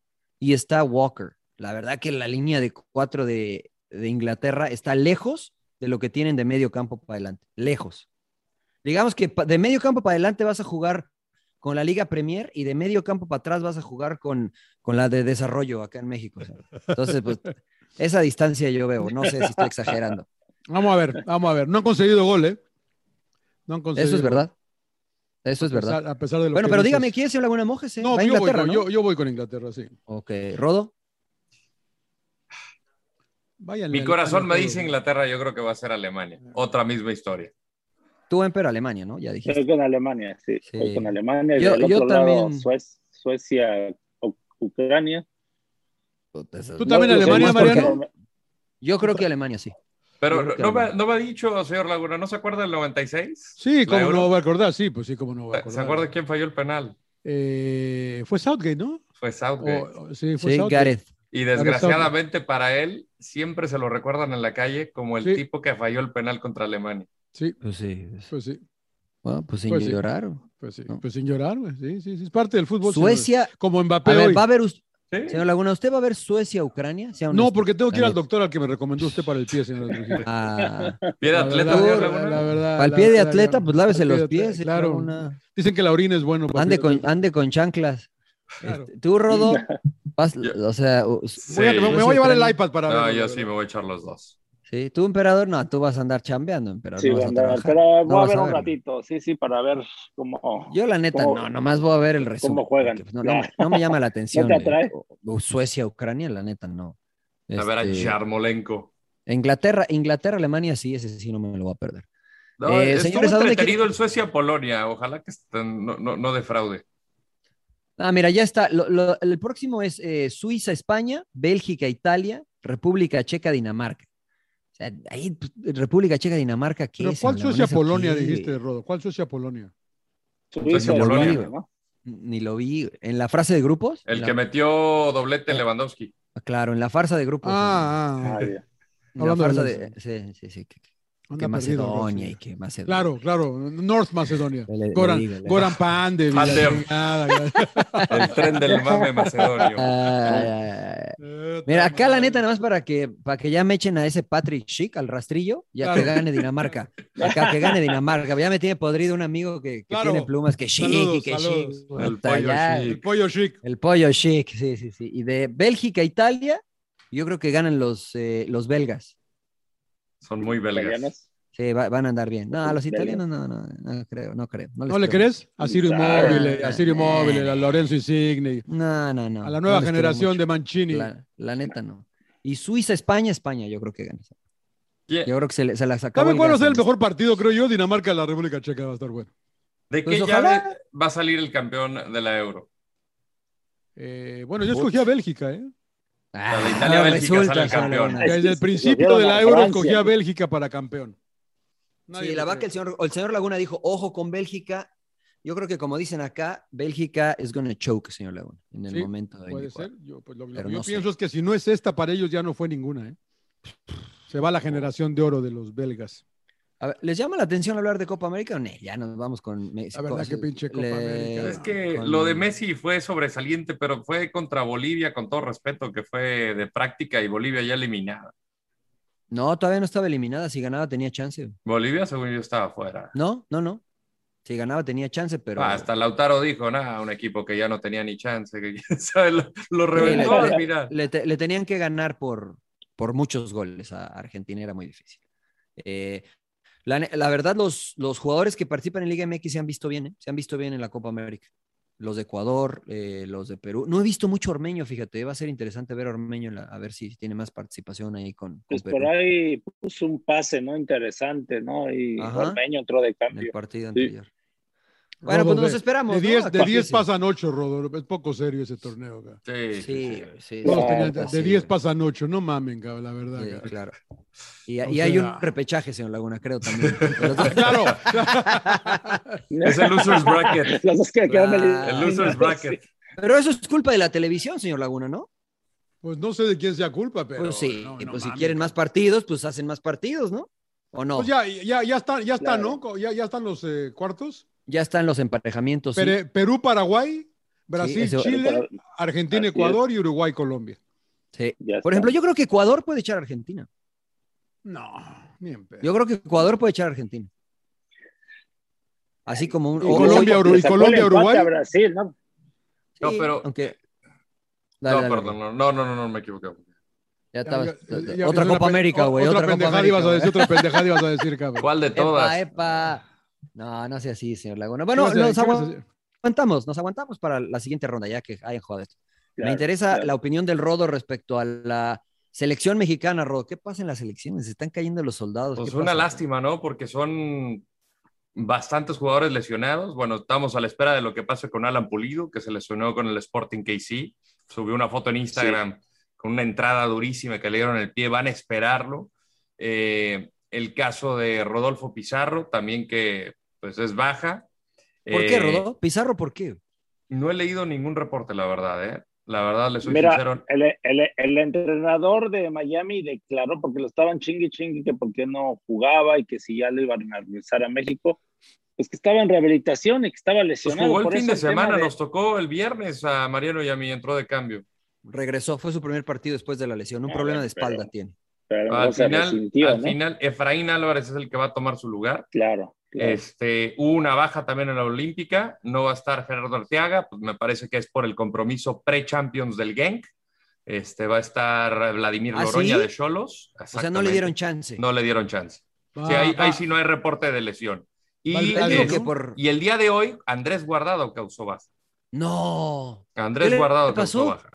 y está Walker. La verdad que la línea de cuatro de, de Inglaterra está lejos de lo que tienen de medio campo para adelante, lejos. Digamos que de medio campo para adelante vas a jugar con la Liga Premier y de medio campo para atrás vas a jugar con, con la de desarrollo acá en México. Entonces, pues esa distancia yo veo, no sé si estoy exagerando. Vamos a ver, vamos a ver. No han conseguido gol, ¿eh? No han conseguido Eso es verdad. Eso es A pesar- verdad. A pesar de lo Bueno, que pero dices. dígame, ¿quién se Laguna Mojes? eh? No, Va a yo, voy Inglaterra, con, ¿no? yo, yo voy con Inglaterra, sí. Ok, Rodo. Váyanle Mi corazón me dice Inglaterra, yo creo que va a ser Alemania. Otra misma historia. Tú en pero Alemania, ¿no? Ya dijiste. Estoy con Alemania, sí. Sí. Estoy con Alemania. Y Yo- del yo otro lado, también. Suez- Suecia, Ucrania. ¿Tú también No, Alemania, porque- Mariano? Yo creo que Alemania sí. Pero no me, Alemania. no me ha dicho, señor Laguna, ¿no se acuerda del 96? Sí, ¿La cómo Euro? no va a acordar, sí, pues sí, cómo no va a ¿Se acordar. acuerda quién falló el penal? Eh, fue Southgate, ¿no? Fue Southgate. O- o- sí, fue Sí, Southgate. Gareth. Y desgraciadamente para él, siempre se lo recuerdan en la calle como el Sí. tipo que falló el penal contra Alemania. Sí, Pues sí. pues sí, Bueno, pues sin Pues sí. llorar. pues sí. No. Pues sin llorar, güey. Sí, sí, sí, es parte del fútbol. Suecia. señor. Como Mbappé A ver, hoy. ¿va a haber, señor Laguna, usted va a ver Suecia-Ucrania? No, porque tengo que ir al doctor al que me recomendó usted para el pie, señor. Ah, Pie de La atleta, verdad, la- Laguna. la verdad, al la- pie de la- atleta, pues lávese los pies. atleta, Claro. Laguna. Dicen que la orina es bueno. para Ande con, ande con chanclas. Claro. Este, Tú, Rodo, vas, o sea, u- Sí. Voy a- me, me voy a llevar el iPad para No, verlo, yo sí me voy a echar los dos. Sí, tú, emperador, no, tú vas a andar chambeando, emperador. Sí, no vas a andar- pero No voy a ver un ratito, sí, sí, para ver cómo. Yo, la neta, cómo- no, nomás voy a ver el resumen. cómo juegan. porque, pues, No, no me- no me llama la atención. te eh, atrae? o Suecia, Ucrania, la neta, no. A ver a Este, Yarmolenko. Inglaterra, Inglaterra, Alemania, sí, ese sí no me lo voy a perder. No, Eh, estuvo señores, ¿a dónde entretenido quieren- el Suecia-Polonia. Ojalá que estén- no, no, no defraude. Ah, mira, ya está. Lo- lo- el próximo es eh, Suiza, España, Bélgica, Italia, República Checa, Dinamarca. O sea, ahí, pues, República Checa, Dinamarca, ¿qué Pero es? ¿cuál señor? Suecia-Polonia ¿Eso qué? dijiste, Rodo? ¿Cuál? Suiza, Polonia. España, ¿no? Ni lo vi. ¿En la frase de grupos? El En que la- metió doblete Lewandowski. Claro, en la farsa de grupos. Ah, ah, Ah, ya. en la farsa de. Sí, sí, sí. Que, anda que perdido, Macedonia y que Macedonia. Claro, claro. North Macedonia. Le- le Goran, digo, le- Goran y Pandev. chingada, El tren del mame macedonio. Eh, Mira, acá la neta, nada más para que, para que ya me echen a ese Patrick Schick, al rastrillo, ya Claro. que gane Dinamarca. Acá que gane Dinamarca. Ya me tiene podrido un amigo que, que Claro. tiene plumas, que Chic y Saludos, que saludos. Chic. El Puta, pollo ya. chic. El pollo chic. El pollo Chic, sí, sí, sí. Y de Bélgica, Italia, yo creo que ganan los, eh, los belgas. Son muy belgas. Sí, va- van a andar bien. No, los Belgas. italianos no, no, no creo, no creo. No, ¿No le crees? A Sirio Immobile, a Sirio. Immobile, a Lorenzo Insigne, No, no, no. a la no nueva creo generación de Mancini. La, la neta no. Y Suiza, España, España, yo creo que gana. ¿Quién- Yo creo que se, le- se las acabó. ¿Saben el cuál va a ser el mejor partido, creo yo? Dinamarca, la República Checa va a estar bueno. ¿De Pues qué ojalá. llave va a salir el campeón de la Euro? Eh, bueno, yo escogí a Bélgica, ¿eh? Ah, de Italia, Bélgica resulta, sale el señor campeón. Laguna. Es Desde el principio escogieron de la a Euro Francia. escogí a Bélgica para campeón. Nadie Sí, la que el señor, el señor Laguna dijo, ojo con Bélgica. Yo creo que como dicen acá, Bélgica es going to choke, señor Laguna, en el Sí, momento de Puede ser. Yo, pues, lo, lo Pero que yo no sé. pienso es que si no es esta para ellos, ya no fue ninguna, ¿eh? Se va la generación de oro de los belgas. A ver, ¿Les llama la atención hablar de Copa América o no? Ya nos vamos con Messi. La verdad que pinche Copa América. Es que con- lo de Messi fue sobresaliente, pero fue contra Bolivia, con todo respeto, que fue de práctica y Bolivia ya eliminada. No, todavía no estaba eliminada. Si ganaba tenía chance. Bolivia, según yo, estaba fuera. No, no, no. Si ganaba tenía chance, pero... Ah, hasta Lautaro dijo, nada, un equipo que ya no tenía ni chance, que quién sabe, lo, lo Sí, reventó le, al le- final. le te- le tenían que ganar por, por muchos goles a Argentina, era muy difícil. Eh, la, la verdad, los, los jugadores que participan en Liga MX se han visto bien, ¿eh? se han visto bien en la Copa América. Los de Ecuador, eh, los de Perú. No he visto mucho Ormeño, fíjate, va a ser interesante ver a Ormeño, la- a ver si tiene más participación ahí con, con Pues Perú por ahí puso un pase, ¿no? Interesante, ¿no? Y Ajá. Ormeño entró de en el cambio. partido Sí. Bueno, Rodo, pues nos de- esperamos. De ¿no? 10 A de que 10 sí. pasan 8, Rodo. Es poco serio ese torneo. Sí, Sí, de sí, 10 güey. pasan 8. No mamen, cabrón, la verdad. Sí, claro. Y, y hay un repechaje, señor Laguna, creo también. Claro. Es el loser's bracket. Los dos que quedaron Claro. El loser's bracket. Pero eso es culpa de la televisión, señor Laguna, ¿no? Pues no sé de quién sea culpa, pero. pues sí, no, y no pues si quieren más partidos, pues hacen más partidos, ¿no? ¿O no? Pues ya, ya, ya están, ya están, Claro. ¿no? Ya, ya están los eh, cuartos. Ya están los emparejamientos. sí. Perú, Paraguay, Brasil, eso- Chile, Argentina, Así es. Ecuador y Uruguay, Colombia. Sí. Por ejemplo, yo creo que Ecuador puede echar a Argentina. No, ni en pedo. Yo creo que Ecuador puede echar a Argentina. Así como un. Y Colombia, o- Uru- Le y sacó Colombia, Uruguay. Brasil, ¿no? Pero- Aunque. Dale, No, dale, perdón, no, no, no, no, no me equivoqué. Ya Ya, estabas. ya, ya, otra Copa pe- América, güey. Otra, Otra, Copa pendejada América. ibas a decir, otra pendejada ibas a decir, cabrón. ¿Cuál de todas? Epa, epa. No, no sea así, señor Laguna. ¿Qué Bueno, nos aguantamos, nos aguantamos para la siguiente ronda, ya que hayan jugado esto. Me interesa claro. la opinión del Rodo respecto a la selección mexicana, Rodo. ¿Qué pasa en las elecciones? Se están cayendo los soldados. Pues ¿Qué una pasa? lástima, ¿no? Porque son bastantes jugadores lesionados. Bueno, estamos a la espera de lo que pase con Alan Pulido, que se lesionó con el Sporting KC. Subió una foto en Instagram con una entrada durísima que le dieron en el pie. Van a esperarlo. Eh, el caso de Rodolfo Pizarro, también que pues es baja. ¿Por qué, Eh, Rodo? Pizarro, ¿por qué? No he leído ningún reporte, la verdad, ¿eh? La verdad, le soy Mira, sincero. el, el- el entrenador de Miami declaró porque lo estaban chingui chingui que por qué no jugaba y que si ya lo iban a regresar a México, pues que estaba en rehabilitación y que estaba Pues lesionado. jugó el Por fin de semana, de- nos tocó el viernes a Mariano y a mí, entró de cambio. Regresó, fue su primer partido después de la lesión. Un problema de espalda pero- tiene. Pero Al final, resintió, al ¿no? final, Efraín Álvarez es el que va a tomar su lugar. Claro. claro. Este, hubo una baja también en la Olímpica, no va a estar Gerardo Arteaga, pues me parece que es por el compromiso pre-Champions del Genk. Este, va a estar Vladimir ¿Ah, Loroña sí? de Cholos. O sea, no le dieron chance. No le dieron chance. Sí, ahí, sí no hay reporte de lesión. Y, Valverde, Digo es- que por... y el día de hoy, Andrés Guardado causó baja. No. Andrés ¿Qué le Guardado pasó? causó baja.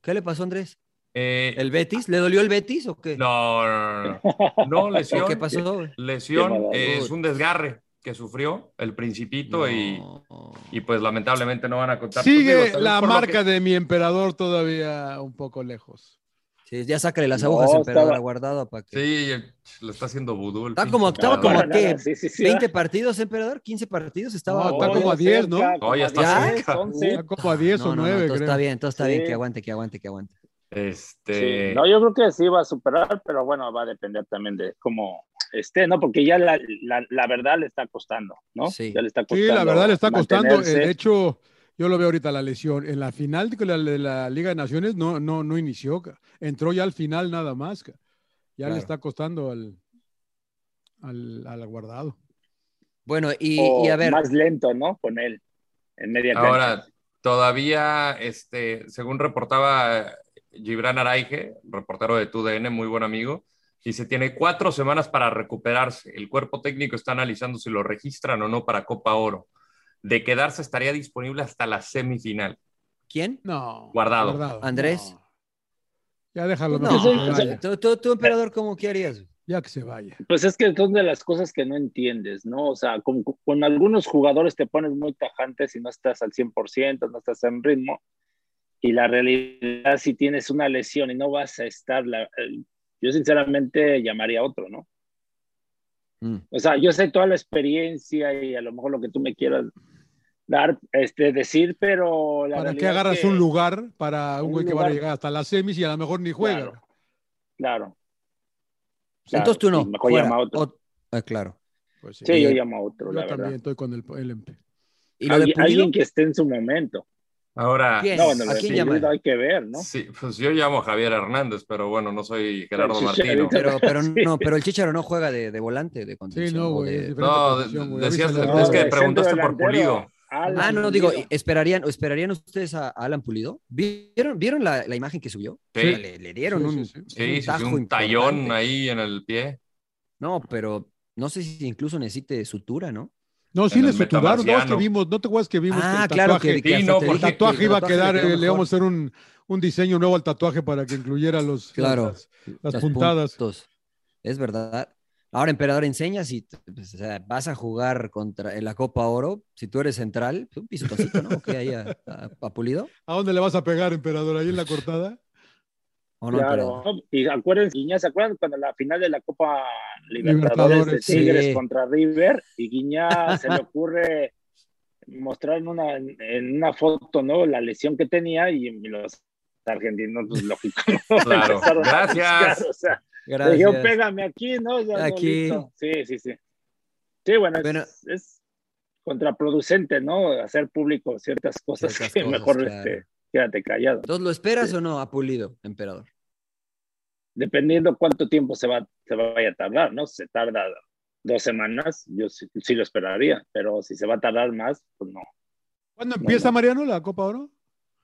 ¿Qué le pasó, Andrés? Eh, ¿El Betis? ¿Le dolió el Betis o qué? no, no, no, no. No, lesión. ¿O qué pasó? Lesión, Qué eh, es un desgarre que sufrió el principito y, No. y pues lamentablemente no van a contar. Sigue la lo marca que- de mi emperador todavía un poco lejos. Sí, ya sácale las No, agujas, emperador, estaba- guardado para que... Sí, le está haciendo vudú. el Está como, estaba como, Para ¿qué? sí, sí, sí, 20 partidos, emperador, 15 partidos, estaba... No, está como a ya 10, ¿no? cerca, como ya a está 10, cerca. 11. Está como a 10 No, o no, no, 9, todo creo. está bien, todo está bien, que aguante, que aguante, que aguante. Este, Sí. No, yo creo que sí va a superar, pero bueno, va a depender también de cómo esté, ¿no? Porque ya la, la, la verdad le está costando, ¿no? Sí. Ya le está Sí, costando. la verdad le está costando. mantenerse. De hecho, yo lo veo ahorita la lesión. En la final de la, de la Liga de Naciones no, no, no inició. Entró ya al final nada más. Ya Claro. le está costando al, al, al guardado. Bueno, y, O y a ver, más lento, ¿no? Con él en media cancha. Ahora, todavía, este, según reportaba Gibran Araige, reportero de TUDN, muy buen amigo, dice, tiene cuatro semanas para recuperarse. El cuerpo técnico está analizando si lo registran o no para Copa Oro. De quedarse estaría disponible hasta la semifinal. ¿quién? No. Guardado. Andrés. no. Ya déjalo. No, que se vaya. tú, tú- tú, emperador, ¿cómo qué harías? Ya que se vaya. Pues es que son de las cosas que no entiendes, ¿no? O sea, con, con algunos jugadores te pones muy tajante si no estás al 100%, no estás en ritmo. Y la realidad, si tienes una lesión y no vas a estar, la- yo sinceramente llamaría a otro, ¿no? Mm. O sea, yo sé toda la experiencia y a lo mejor lo que tú me quieras dar, este, decir, pero la ¿Para qué agarras que- un lugar para un güey que va a llegar hasta las semis y a lo mejor ni juega? Claro. Claro. Claro, Entonces tú no. sí, mejor fuera. llama a otro. O- ah, claro. Pues sí. Sí, yo llamo a otro, Yo la también verdad. estoy con el, el MP. ¿Y lo de Pulido? alguien que esté en su momento. Ahora, ¿Quién? No, hay que ver, ¿no? sí, pues yo llamo a Javier Hernández, pero bueno, no soy Gerardo Martino. Pero, pero Sí. no, pero el Chicharo no juega de, de volante, de contención. Sí, no, güey. de- No, decías-. No, es que preguntaste por Pulido. Alan Ah, no, digo. ¿esperarían, esperarían ustedes a Alan Pulido? ¿Vieron, ¿vieron la, la imagen que subió? Sí. O sea, le, le dieron Sí, un, sí, sí. Sí, sí, sí, tajo un tallón importante. ahí en el pie. No, pero no sé si incluso necesite sutura, ¿no? No, sí le suturaron. No, es que vimos, no te acuerdas que vimos Ah, que el claro tatuaje, que, que Sí, hasta no, porque el tatuaje iba a quedar, le eh, íbamos a hacer un, un diseño nuevo al tatuaje para que incluyera los, Claro. las, las puntadas. puntos. Es verdad. Ahora, emperador, enseña si pues, o sea, vas a jugar contra en la Copa Oro, si tú eres central, pues, un pisotoncito, ¿no? Que ahí a, a- a Pulido. ¿A dónde le vas a pegar, emperador? ¿Ahí en la cortada? ¿O no, Claro, y acuérdense, Guiñá, ¿se acuerdan cuando la final de la Copa Libertadores, Libertadores, de Tigres sí. contra River y Guiñá se le ocurre mostrar en una, en una foto, ¿no? La lesión que tenía y los argentinos, pues lógico, ¿no? Claro. Gracias. buscar, o sea, le Gracias. dijeron, pégame aquí, ¿no? Ya, Aquí. Sí, sí, sí. Sí, bueno, es, contraproducente, ¿no? Hacer público ciertas cosas Ciertas que cosas, mejor claro. este, quédate callado. Entonces, ¿lo esperas Sí. o no a Pulido, emperador? dependiendo cuánto tiempo se va se vaya a tardar, ¿no? Si se tarda dos semanas, yo sí, sí lo esperaría, pero si se va a tardar más, pues no. ¿Cuándo empieza, no. Mariano, la Copa Oro?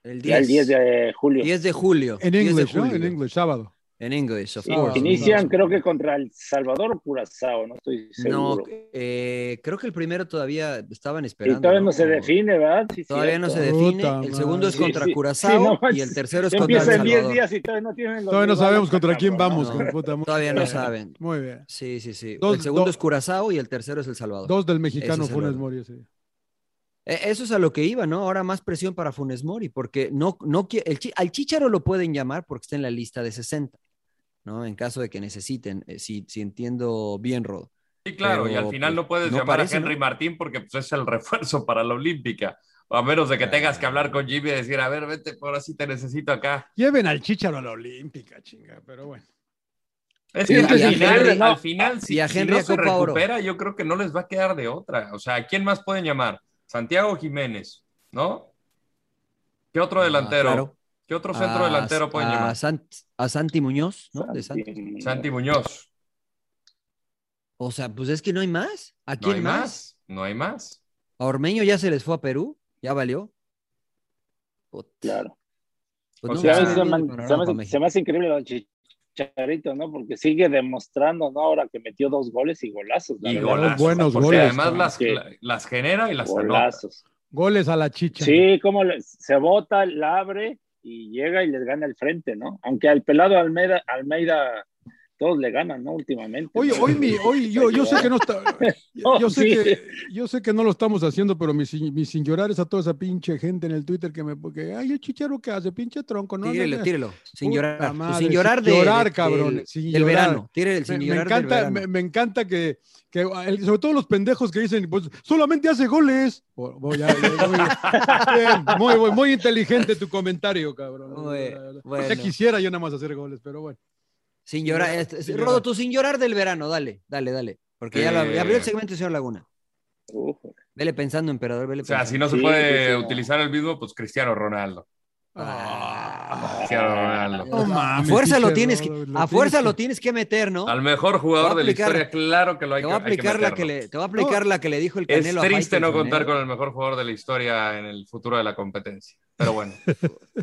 El 10, Ya el 10 de julio. 10 de julio. En 10 de English, ¿no? En English, sábado. En English, of Y- course. Inician, no. creo que contra El Salvador o Curazao, no estoy No, seguro. eh, creo que el primero todavía estaban y esperando. todavía no se define, ¿verdad? Sí, Todavía no se cierto. define. Puta El segundo es contra Sí, sí. Curazao Sí, no y el tercero es contra El Empieza en 10 Salvador. días y todavía no tienen los Todavía no sabemos contra quién vamos. no. puta. Todavía no saben. Muy bien. Sí, sí, sí. Dos- el segundo dos- es Curazao y el tercero es El Salvador. Dos del mexicano Funes. Mori. sí. Eh, Eso es a lo que iba, ¿no? Ahora más presión para Funes Mori, porque no, no el, al Chicharo lo pueden llamar porque está en la lista de 60, ¿no? En caso de que necesiten, eh, si, si entiendo bien, Rod. Sí, claro, y al final pues, no puedes no llamar parece, a Henry ¿no? Martín porque pues, es el refuerzo para la Olímpica. O a menos de que tengas que hablar con Jimmy y decir, a ver, vete, ahora sí te necesito acá. Lleven al Chicharo a la Olímpica, chinga, pero bueno. Es que y al final, Henry, al no. final, si, Y a si Henry no se Copa Oro. recupera, yo creo que no les va a quedar de otra. O sea, ¿a quién más pueden llamar? Santiago Jiménez, ¿no? ¿Qué otro Ah, delantero? claro. ¿Qué otro centro A- delantero pueden a, llamar? Sant- a Santi Muñoz, ¿no? De Santi. Santi Muñoz. O sea, pues es que no hay más. ¿A No hay más? más. No hay más. A Ormeño ya se les fue a Perú, ya valió. Put- Claro. pues O sea, se, me, se me hace, México. se me hace increíble lo de Chicharito, ¿no? Porque sigue demostrando, ¿no? Ahora que metió dos goles y golazos. la Y verdad. golazos. buenos porque goles, además las, las genera y las anota. Golazos. Goles a la Chicha. Sí, como le- se bota, la abre y llega y les gana el frente, ¿no? Aunque al pelado Almeida, Almeida todos le ganan, ¿no? Últimamente. Hoy, ¿no? hoy, mi, hoy yo, yo sé que no está, yo, yo sé Sí. que, yo sé que no lo estamos haciendo, pero mi, sin- mi sin llorar es a toda esa pinche gente en el Twitter que me, porque, ay, el chicharo que hace, pinche tronco, no. Tírelo, tírelo, sin llorar. Madre, sin llorar sin de, llorar, de- cabrón, sin llorar. verano. Tírele el sin Me, me llorar del encanta, verano. me, me encanta que, que el- sobre todo los pendejos que dicen, pues solamente hace goles. Ya- ya- muy, muy, muy, muy inteligente tu comentario, cabrón. Bueno. Ya quisiera yo nada más hacer goles, pero bueno. Sin llorar. llorar, este, sin Rodo, llorar. tú sin llorar del verano, dale, dale, dale. Porque ya, lo- ya abrió el Eh. segmento, señor Laguna. Uf, Vele pensando, emperador, vele O sea, pensando. si no se Sí, puede sí, no. utilizar el mismo, pues Cristiano Ronaldo. Ah, Cristiano Ronaldo. no a fuerza lo tienes que, lo a fuerza tienes lo tienes que meter, ¿no? Al mejor jugador de la aplicar- historia, claro que lo hay Te que a aplicar la que le, te voy a aplicar la que le dijo el Es Canelo a triste no contar con el mejor jugador de la historia en el futuro de la competencia. Pero bueno,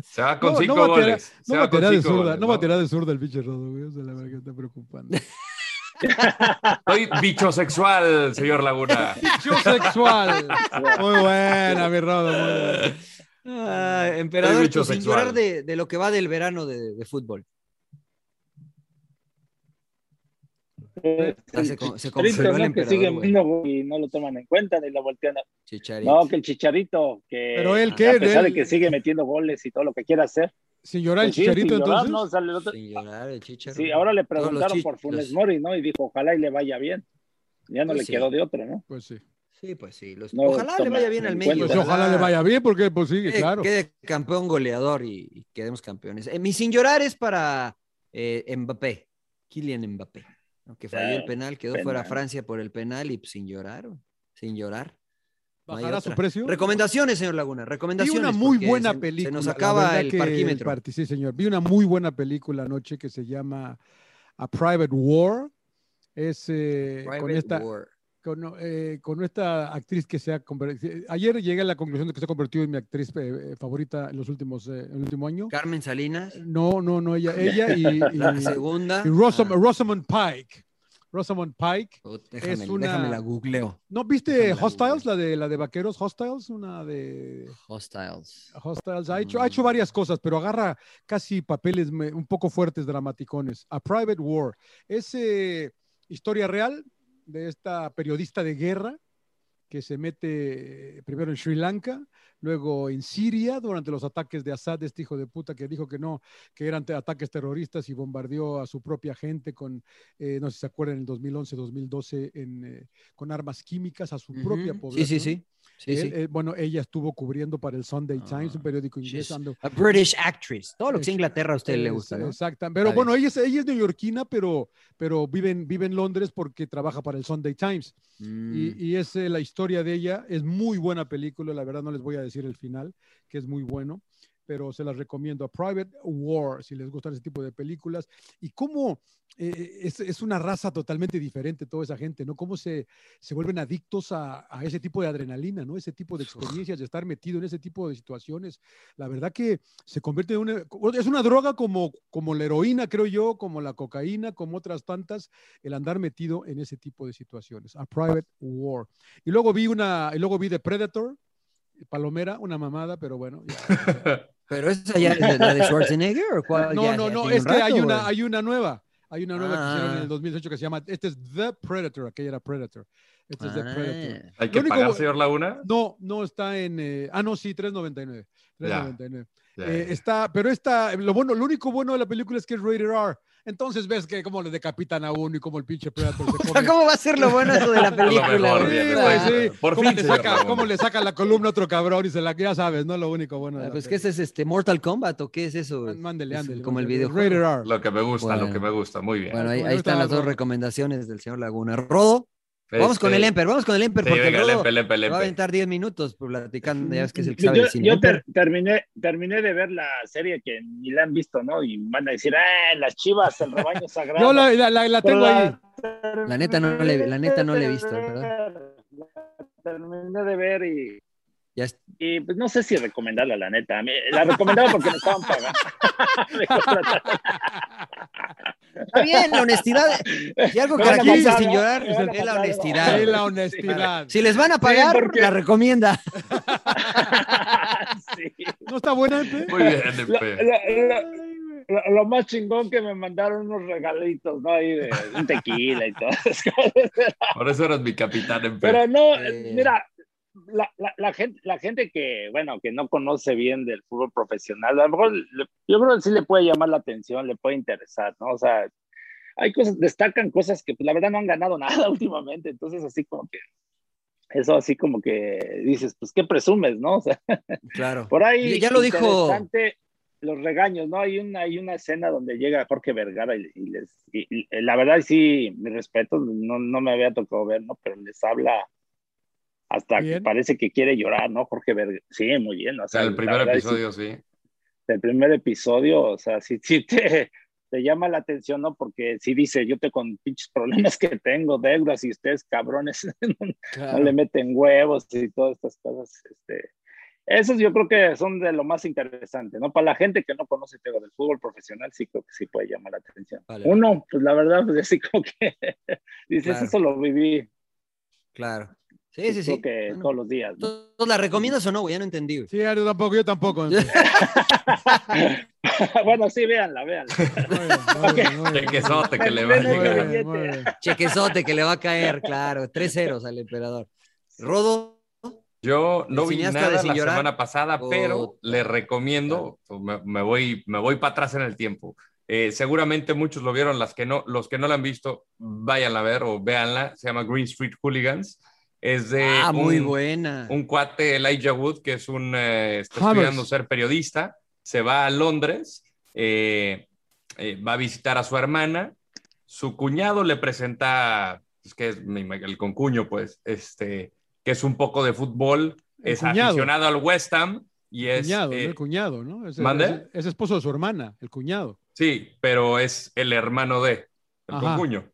se va No, con no cinco bateará- goles. No bateará de zurda, no ¿no? de zurda el pinche Rodo, güey. Esa es la verdad que está preocupando. Soy bichosexual, señor Laguna. Yo sexual. Muy buena, mi Rodo. muy buena. Ah, emperador, sin llorar de, de lo que va del verano de, de fútbol. Se Chicharito, que sigue viendo y no lo toman en cuenta ni lo voltean. a- Chicharito. No, que el Chicharito, que Pero él, a ¿qué? de Él- que sigue metiendo goles y todo lo que quiera hacer. Sin llorar el pues chicharito, sin llorar, entonces. ¿no? El otro- Sin llorar, el Chicharo. Sí, ahora le preguntaron por Funes los- Mori, ¿no? Y dijo, ojalá y le vaya bien. Ya no Pues le sí. quedó de otra, ¿no? Pues sí. Sí, pues sí. los- No ojalá le vaya bien al medio. Pues ojalá le vaya bien, porque pues sí, quede, claro. quede campeón goleador y, y quedemos campeones. Eh, mi sin llorar es para eh, Mbappé, Kylian Mbappé, ¿no? que falló el penal, quedó penal. fuera Francia por el penal y sin llorar, sin llorar. No ¿Bajará su precio? Recomendaciones, señor Laguna, Vi recomendaciones. una muy buena se- película. Se nos acaba el parquímetro. parti- sí, señor. Vi una muy buena película anoche que se llama A Private War. Es eh, con Private esta War. Con, eh, con esta actriz que se ha convertido. Ayer llegué a la conclusión de que se ha convertido en mi actriz eh, favorita en los últimos eh, en el último año. Carmen Salinas. No, no, no, ella, ella y, La y, segunda. y Rosam- Ah, Rosamund Pike. Rosamund Pike. oh, déjame, es una- déjame la googleo. ¿No viste Déjame la Hostiles, la de la de vaqueros Hostiles? Una de Hostiles. Hostiles. Ha hecho, ha Mm. hecho varias cosas, pero agarra casi papeles un poco fuertes, dramaticones. A Private War. Es eh, historia real de esta periodista de guerra que se mete eh, primero en Sri Lanka, luego en Siria durante los ataques de Assad, este hijo de puta que dijo que no, que eran ataques terroristas y bombardeó a su propia gente con, eh, no sé si se acuerdan, en el 2011-2012 en, eh, con armas químicas a su propia población. Sí, sí, sí. Sí, Él, sí. eh, bueno, ella estuvo cubriendo para el Sunday Times, un Ah, periódico inglés. A British actress. Todo lo que Es- Inglaterra a usted le gusta, ¿no? Exacto. Pero Está bueno, ella es, ella es neoyorquina, pero, pero vive, en, vive en Londres porque trabaja para el Sunday Times. Mm. Y, y es eh, la historia de ella. Es muy buena película, la verdad no les voy a decir el final, que es muy bueno, pero se las recomiendo. A Private War, si les gustan ese tipo de películas. Y cómo eh, es, es una raza totalmente diferente toda esa gente, ¿no? Cómo se, se vuelven adictos a, a ese tipo de adrenalina, ¿no? Ese tipo de experiencias, de estar metido en ese tipo de situaciones. La verdad que se convierte en una... Es una droga como, como la heroína, creo yo, como la cocaína, como otras tantas, el andar metido en ese tipo de situaciones. A Private War. Y luego vi una... Y luego vi The Predator, Palomera, una mamada, pero bueno. ya. Pero esa ya es de- la de Schwarzenegger o cuál? No, Ya- no, ya no, es un que rato, hay una, hay una nueva. Hay una nueva que hicieron en Ah. el 2018 que se llama, este es The Predator, aquella era Predator. Este es The Ah. Predator. ¿Hay que único pagar, señor Laguna? No, no está en, eh, ah, no, sí, 3.99. 3.99. Ya, Eh, ya. está, pero está, lo bueno, lo único bueno de la película es que es rated R. Entonces ves que como le decapitan a uno y como el pinche Predator se come. ¿Cómo va a ser lo bueno eso de la película? mejor, Sí, bien, güey, bien. sí. Por ¿Cómo fin, le saca, cómo le saca la columna a otro cabrón y se la, ya sabes, ¿no? Lo único bueno de Ah, Pues que ese es este Mortal Kombat o qué es eso? Má- Mándele, Es ándele. Como el. Rated R. Lo que me gusta, lo que me gusta. Muy bien. Bueno, ahí, ahí están la las dos recomendaciones del señor Laguna. Rodo, vamos con Este, el Emper, vamos con el Emper, Sí, porque venga, el el Rodo Emper, el Emper, el va a aventar 10 minutos platicando, ya ves que es el que Yo, sabe yo ter- terminé, terminé de ver la serie que ni la han visto, ¿no? Y van a decir, ¡ah, las chivas, el rebaño sagrado! Yo la, la, la- la Pero tengo ahí. La neta no le- la neta no la he visto, ¿verdad? La terminé de ver y, Ya es- y pues no sé si recomendarla, la neta. A mí- La recomendaba porque me estaban pagando. Está bien, la honestidad. Si algo a caracteriza sin llorar, a es la pagar, ¿no? honestidad. Sí, la honestidad. Si les van a pagar, porque- la recomienda. Sí. ¿No está buena, Empe? Muy bien, Lo, Emper. lo- lo- lo- más chingón que me mandaron unos regalitos, ¿no? Ahí de un tequila y todas esas cosas. Por eso eres mi capitán, Emper. Pero no, Eh. mira, la, la, la gente, la gente que, bueno, que no conoce bien del fútbol profesional, a lo mejor yo creo que sí le puede llamar la atención, le puede interesar, ¿no? O sea, hay cosas, destacan cosas que pues, la verdad no han ganado nada últimamente, entonces así como que, eso así como que dices, pues, ¿qué presumes, no? O sea, Claro. por ahí. Ya lo dijo. Los regaños, ¿no? Hay una, hay una escena donde llega Jorge Vergara y, y les. Y, y la verdad, sí, mi respeto, no, no me había tocado ver, ¿no? Pero les habla hasta que parece que quiere llorar, ¿no? Jorge Vergara. Sí, muy bien. O sea, el primer verdad, episodio, sí. el primer episodio, o sea, sí, sí te, te llama la atención, ¿no? Porque sí dice, yo te con pinches problemas que tengo, deudas, y ustedes cabrones no le meten huevos y todas estas cosas. Este, esos yo creo que son de lo más interesante, ¿no? Para la gente que no conoce tego del fútbol profesional, sí creo que sí puede llamar la atención. Vale. Uno, pues la verdad, pues así como que dices, Claro. eso lo viví. Claro. Sí, sí, sí. que Bueno. todos los días, ¿no? ¿Tú la recomiendas o no, güey? Ya no entendí. güey. Sí, yo tampoco, yo tampoco. Bueno, sí, véanla, véanla. muy bien, muy bien. Chequezote que le va a llegar. Chequezote que le va a caer, claro. 3 ceros al emperador. Rodo. Yo no vi de nada Sin la Llorar. semana pasada, pero Puta. le recomiendo, me, me voy, me voy para atrás en el tiempo. Eh, seguramente muchos lo vieron, las que no, los que no la han visto, váyanla a ver o véanla. Se llama Green Street Hooligans. Es de Ah, muy un, buena. un cuate, Elijah Wood, que es un, eh, está Hammers. estudiando ser periodista, se va a Londres, eh, eh, va a visitar a su hermana, su cuñado le presenta, es que es el concuño, pues, este, que es un poco de fútbol, El es cuñado. aficionado al West Ham y es... cuñado, eh, ¿no? El cuñado, ¿no? Es, ¿Mande? es- es esposo de su hermana, el cuñado. Sí, pero es el hermano de, el Ajá. concuño,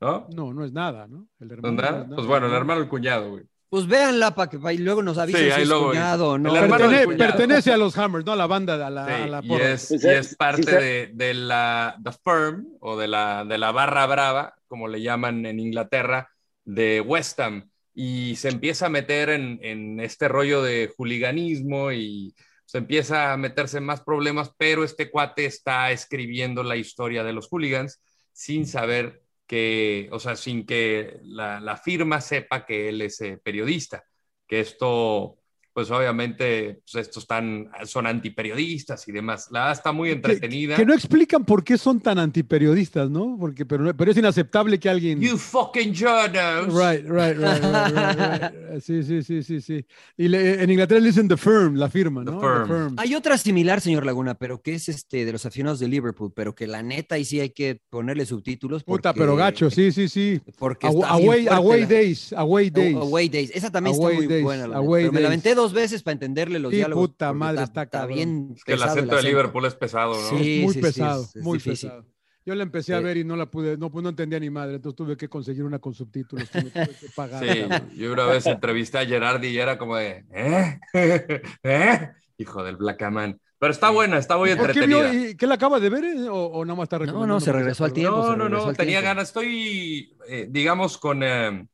¿no? No, no es nada, ¿no? El ¿No hermano. no es nada. Pues bueno, el hermano, el cuñado, güey. Pues véanla para que pa- y luego nos avisen Sí, si ahí es luego- cuñado o no. el hermano Pertene- pertenece a los Hammers, no a la banda, a la, Sí, a la y es, Pues y es- es parte sí de, de la the firm o de la, de la barra brava, como le llaman en Inglaterra, de West Ham. Y se empieza a meter en, en este rollo de juliganismo y se empieza a meterse en más problemas, pero este cuate está escribiendo la historia de los hooligans sin saber que, o sea, sin que la, firma sepa que él es eh, periodista, que esto, pues obviamente, pues estos están, son antiperiodistas y demás. La verdad está muy entretenida. Que no explican por qué son tan antiperiodistas, ¿no? Porque, pero, no- pero es inaceptable que alguien. You fucking journos. Right, right, right, right, right, right. Sí, sí, sí, sí, sí. Y le- en Inglaterra le dicen the firm, la firma, ¿no? The firm. Hay otra similar, señor Laguna, pero que es este de los aficionados de Liverpool, pero que la neta ahí sí hay que ponerle subtítulos. Puta, porque- pero gacho, sí, sí, sí. Porque away, away la- days, away days. Away Days. Esa también Away está muy Days, buena. la Away pero me la Days. aventé dos veces para entenderle los Sí, diálogos. puta madre, está cabrón. bien Es que el acento de Liverpool es pesado, ¿no? Sí, muy sí, sí, pesado, es- es muy difícil. pesado. Yo la empecé a Sí. ver y no la pude, no, pues no entendía ni madre, entonces tuve que conseguir una con subtítulos. tuve- tuve que pagar, Sí, cabrón. yo una vez entrevisté a Gerardi y era como de, ¿eh? ¿Eh? Hijo del Blackaman. Pero está buena, está muy ¿Por qué entretenida. y qué la acaba de ver eh? o, o nada más está recomendando? no, se regresó al tiempo. No, no, no, tenía tiempo. ganas. Estoy, eh, digamos, con eh,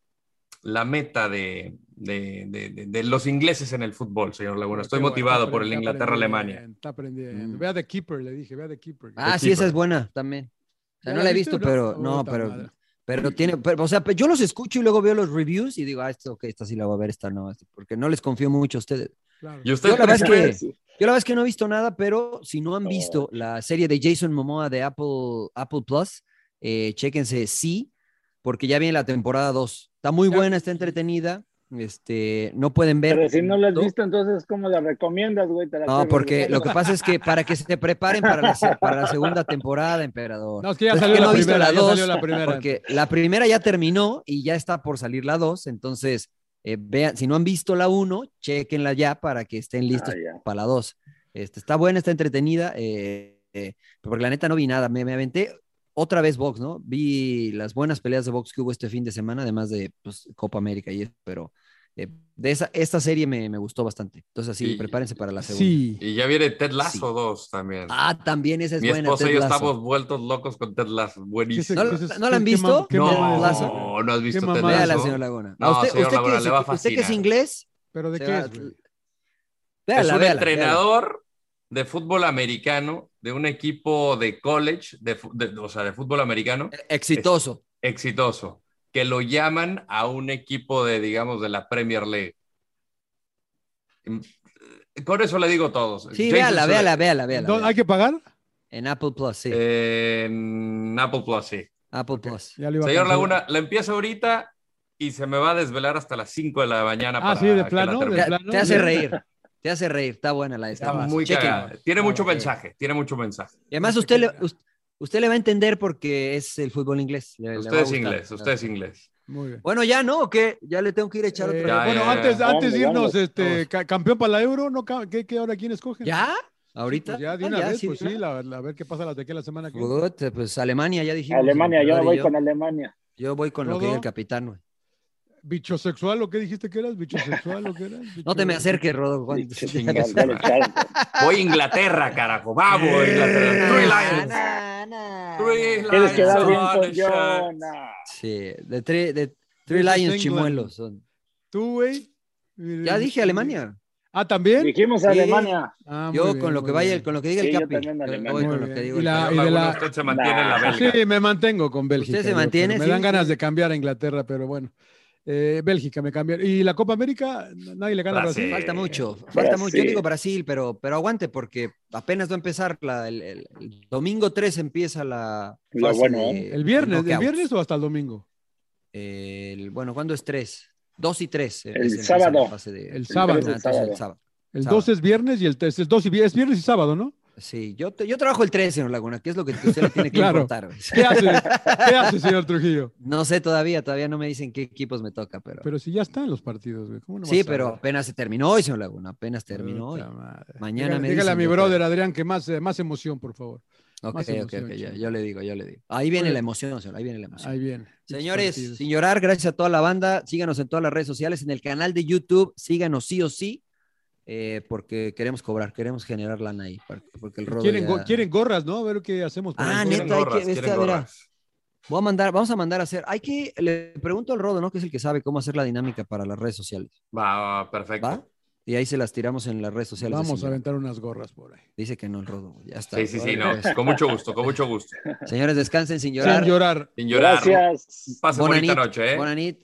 la meta de, de, de- de- de los ingleses en el fútbol, señor Laguna. Estoy motivado por el Inglaterra-Alemania. Está aprendiendo. Mm. Vea The Keeper, le dije, vea The Keeper. Ah, sí, Keeper. esa es buena también. O sea, ¿Ya no la he visto, pero no, pero, madre. pero tiene, pero, o sea, yo los escucho y luego veo los reviews y digo, ah, esto, ok, esta sí la voy a ver, esta no, esta- porque no les confío mucho a ustedes. Claro. ¿Y usted Yo la verdad es que, Sí. yo la verdad es que no he visto nada, pero si no han visto la serie de Jason Momoa de Apple, Apple Plus, eh, chéquense sí, porque ya viene la temporada 2. Está muy Ya. buena, está entretenida. Este, no pueden ver. Pero si no lo has visto, entonces, ¿cómo la recomiendas, güey? Te la No, porque lo que pasa es que para que se preparen para la, se- para la segunda temporada, emperador. No, es que ya Entonces, salió la no he visto primera, la ya dos, salió la primera. Porque la primera ya terminó y ya está por salir la 2. Entonces, eh, vean, si no han visto la 1, chequenla ya para que estén listos Ah, ya. para la 2. Este, está buena, está entretenida, eh, eh, porque la neta no vi nada. Me, me aventé otra vez box, ¿no? Vi las buenas peleas de box que hubo este fin de semana, además de pues, Copa América y eso, pero eh, de esa, esta serie me, me gustó bastante. Entonces, así, Y- prepárense para la segunda. Sí. Y ya viene Ted Lasso Sí. 2 también. Ah, también esa es Mi buena. esposa y yo Lasso. estamos vueltos locos con Ted Lasso. Buenísimo. ¿No- ¿Qué es- no la han visto? qué No, no, no has visto Ted Lasso. señor Laguna. No, usted, señor usted, Laguna, que, le va a es, usted que es fascinar. inglés, ¿Pero de qué es, güey? véala, es un véala, entrenador de fútbol americano de un equipo de college, de, o sea, de fútbol americano véala. Exitoso. exitoso, que lo llaman a un equipo de, digamos, de la Premier League. Mm, Con eso le digo todo. Sí, Jason véala, véala, véala, véala. ¿No- véala. ¿Hay que pagar? En Apple Plus, sí. En Apple Plus, sí. Apple Plus. Ya le iba a Señor. Laguna, la empiezo ahorita y se me va a desvelar hasta las 5 de la mañana. Ah, para sí, de plano, de. Te, plano, te hace reír. Te hace reír. Está buena la de Está muy. Tiene mucho mensaje, tiene mucho mensaje. Y además usted le, usted le va a entender porque es el fútbol inglés. Le- Usted es inglés, usted es inglés. Muy bien. Bueno, ya no, ¿o qué? Ya le tengo que ir a echar Eh, otra. Ya, bueno, ya, antes, ya. antes de irnos, este, ca- campeón para la Euro, ¿no? ¿Qué, qué ahora quién escoge? ¿Ya? ¿Ahorita? Pues ya, de Ah, una ya, vez, sí, pues sí, una- la, a ver qué pasa las de aquí la semana que Puta, Pues Alemania, ya dijimos. Alemania, yo voy con Alemania. Yo voy con lo que diga el capitán, güey. ¿Bichosexual o qué dijiste que eras? ¿Bichosexual o qué eras? No te me acerques, Rodo. Juan. Sí, Chinga dale, su dale, madre. chao. Voy a Inglaterra, carajo. Vamos, Inglaterra. Three Lions. Three Quieres quedar bien Lions con. Sí, de, tre- de Three Lions chimuelos son. ¿Tú, güey? Ya dije Alemania. Ah, ¿también? Dijimos Sí. Alemania. Ah, yo bien, con lo que vaya, bien. con lo que diga Sí, el Capi. voy con lo que digo Y el la- Capi. Señor y de Laguna, la- usted se mantiene en la belga. Sí, me mantengo con Bélgica. Usted se yo, mantiene, Me sí, dan ganas de cambiar a Inglaterra, pero bueno. Eh, Bélgica me cambió. ¿Y la Copa América? Nadie le gana a Brasil. Brasil. Falta mucho, falta mucho. Yo Brasil. digo Brasil, pero, pero aguante porque apenas va a empezar la- el, el- el domingo 3 empieza la bueno, de- ¿El viernes? ¿El viernes o hasta el domingo? El- bueno, ¿cuándo es 3? 2 y 3. El sábado. El sábado. del sábado. El sábado. 2 es viernes y el 3 es 2 y es viernes y sábado, ¿no? Sí, yo, te- yo trabajo el 3, señor Laguna, que es lo que usted le tiene que Claro. importar. ¿Qué hace? ¿Qué hace, señor Trujillo? No sé todavía, todavía no me dicen qué equipos me toca, pero. Pero si ya están los partidos, güey. ¿Cómo no sí, pero apenas se terminó hoy, señor Laguna, apenas terminó hoy. Madre. Mañana Dígale- me Dígale a mi brother. Adrián que más, eh, más emoción, por favor. Ok, Más ok, emoción, ok, yo le digo, yo le digo. Ahí viene la emoción, señor, ahí viene la emoción. Ahí bien. Señores, sin llorar, gracias a toda la banda. Síganos en todas las redes sociales, en el canal de YouTube. Síganos sí o sí, eh, porque queremos cobrar, queremos generar lana ahí. Porque, el rodo ¿Quieren, ya- go- quieren gorras, ¿no? A ver qué hacemos. Ah, neta, hay que. esta, voy a mandar, vamos a mandar a hacer. Hay que. Le pregunto al Rodo, ¿no? Que es el que sabe cómo hacer la dinámica para las redes sociales. Va, va, perfecto. ¿Va? Y ahí se las tiramos en las redes sociales. Vamos a aventar unas gorras por ahí. Dice que no el Rodo. Ya está. Sí, sí, sí, no. Con mucho gusto, con mucho gusto. Señores, descansen sin llorar. Sin llorar. Sin llorar. Gracias. Pase Bona bonita nit, noche, ¿eh? bona nit.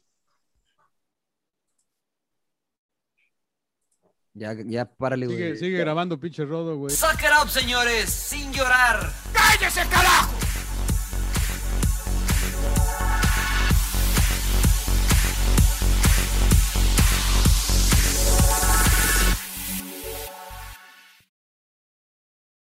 Ya, ya, párale, güey. Sigue, sigue grabando, pinche rodo, güey. Suck it up, señores, sin llorar. ¡Cállese, carajo!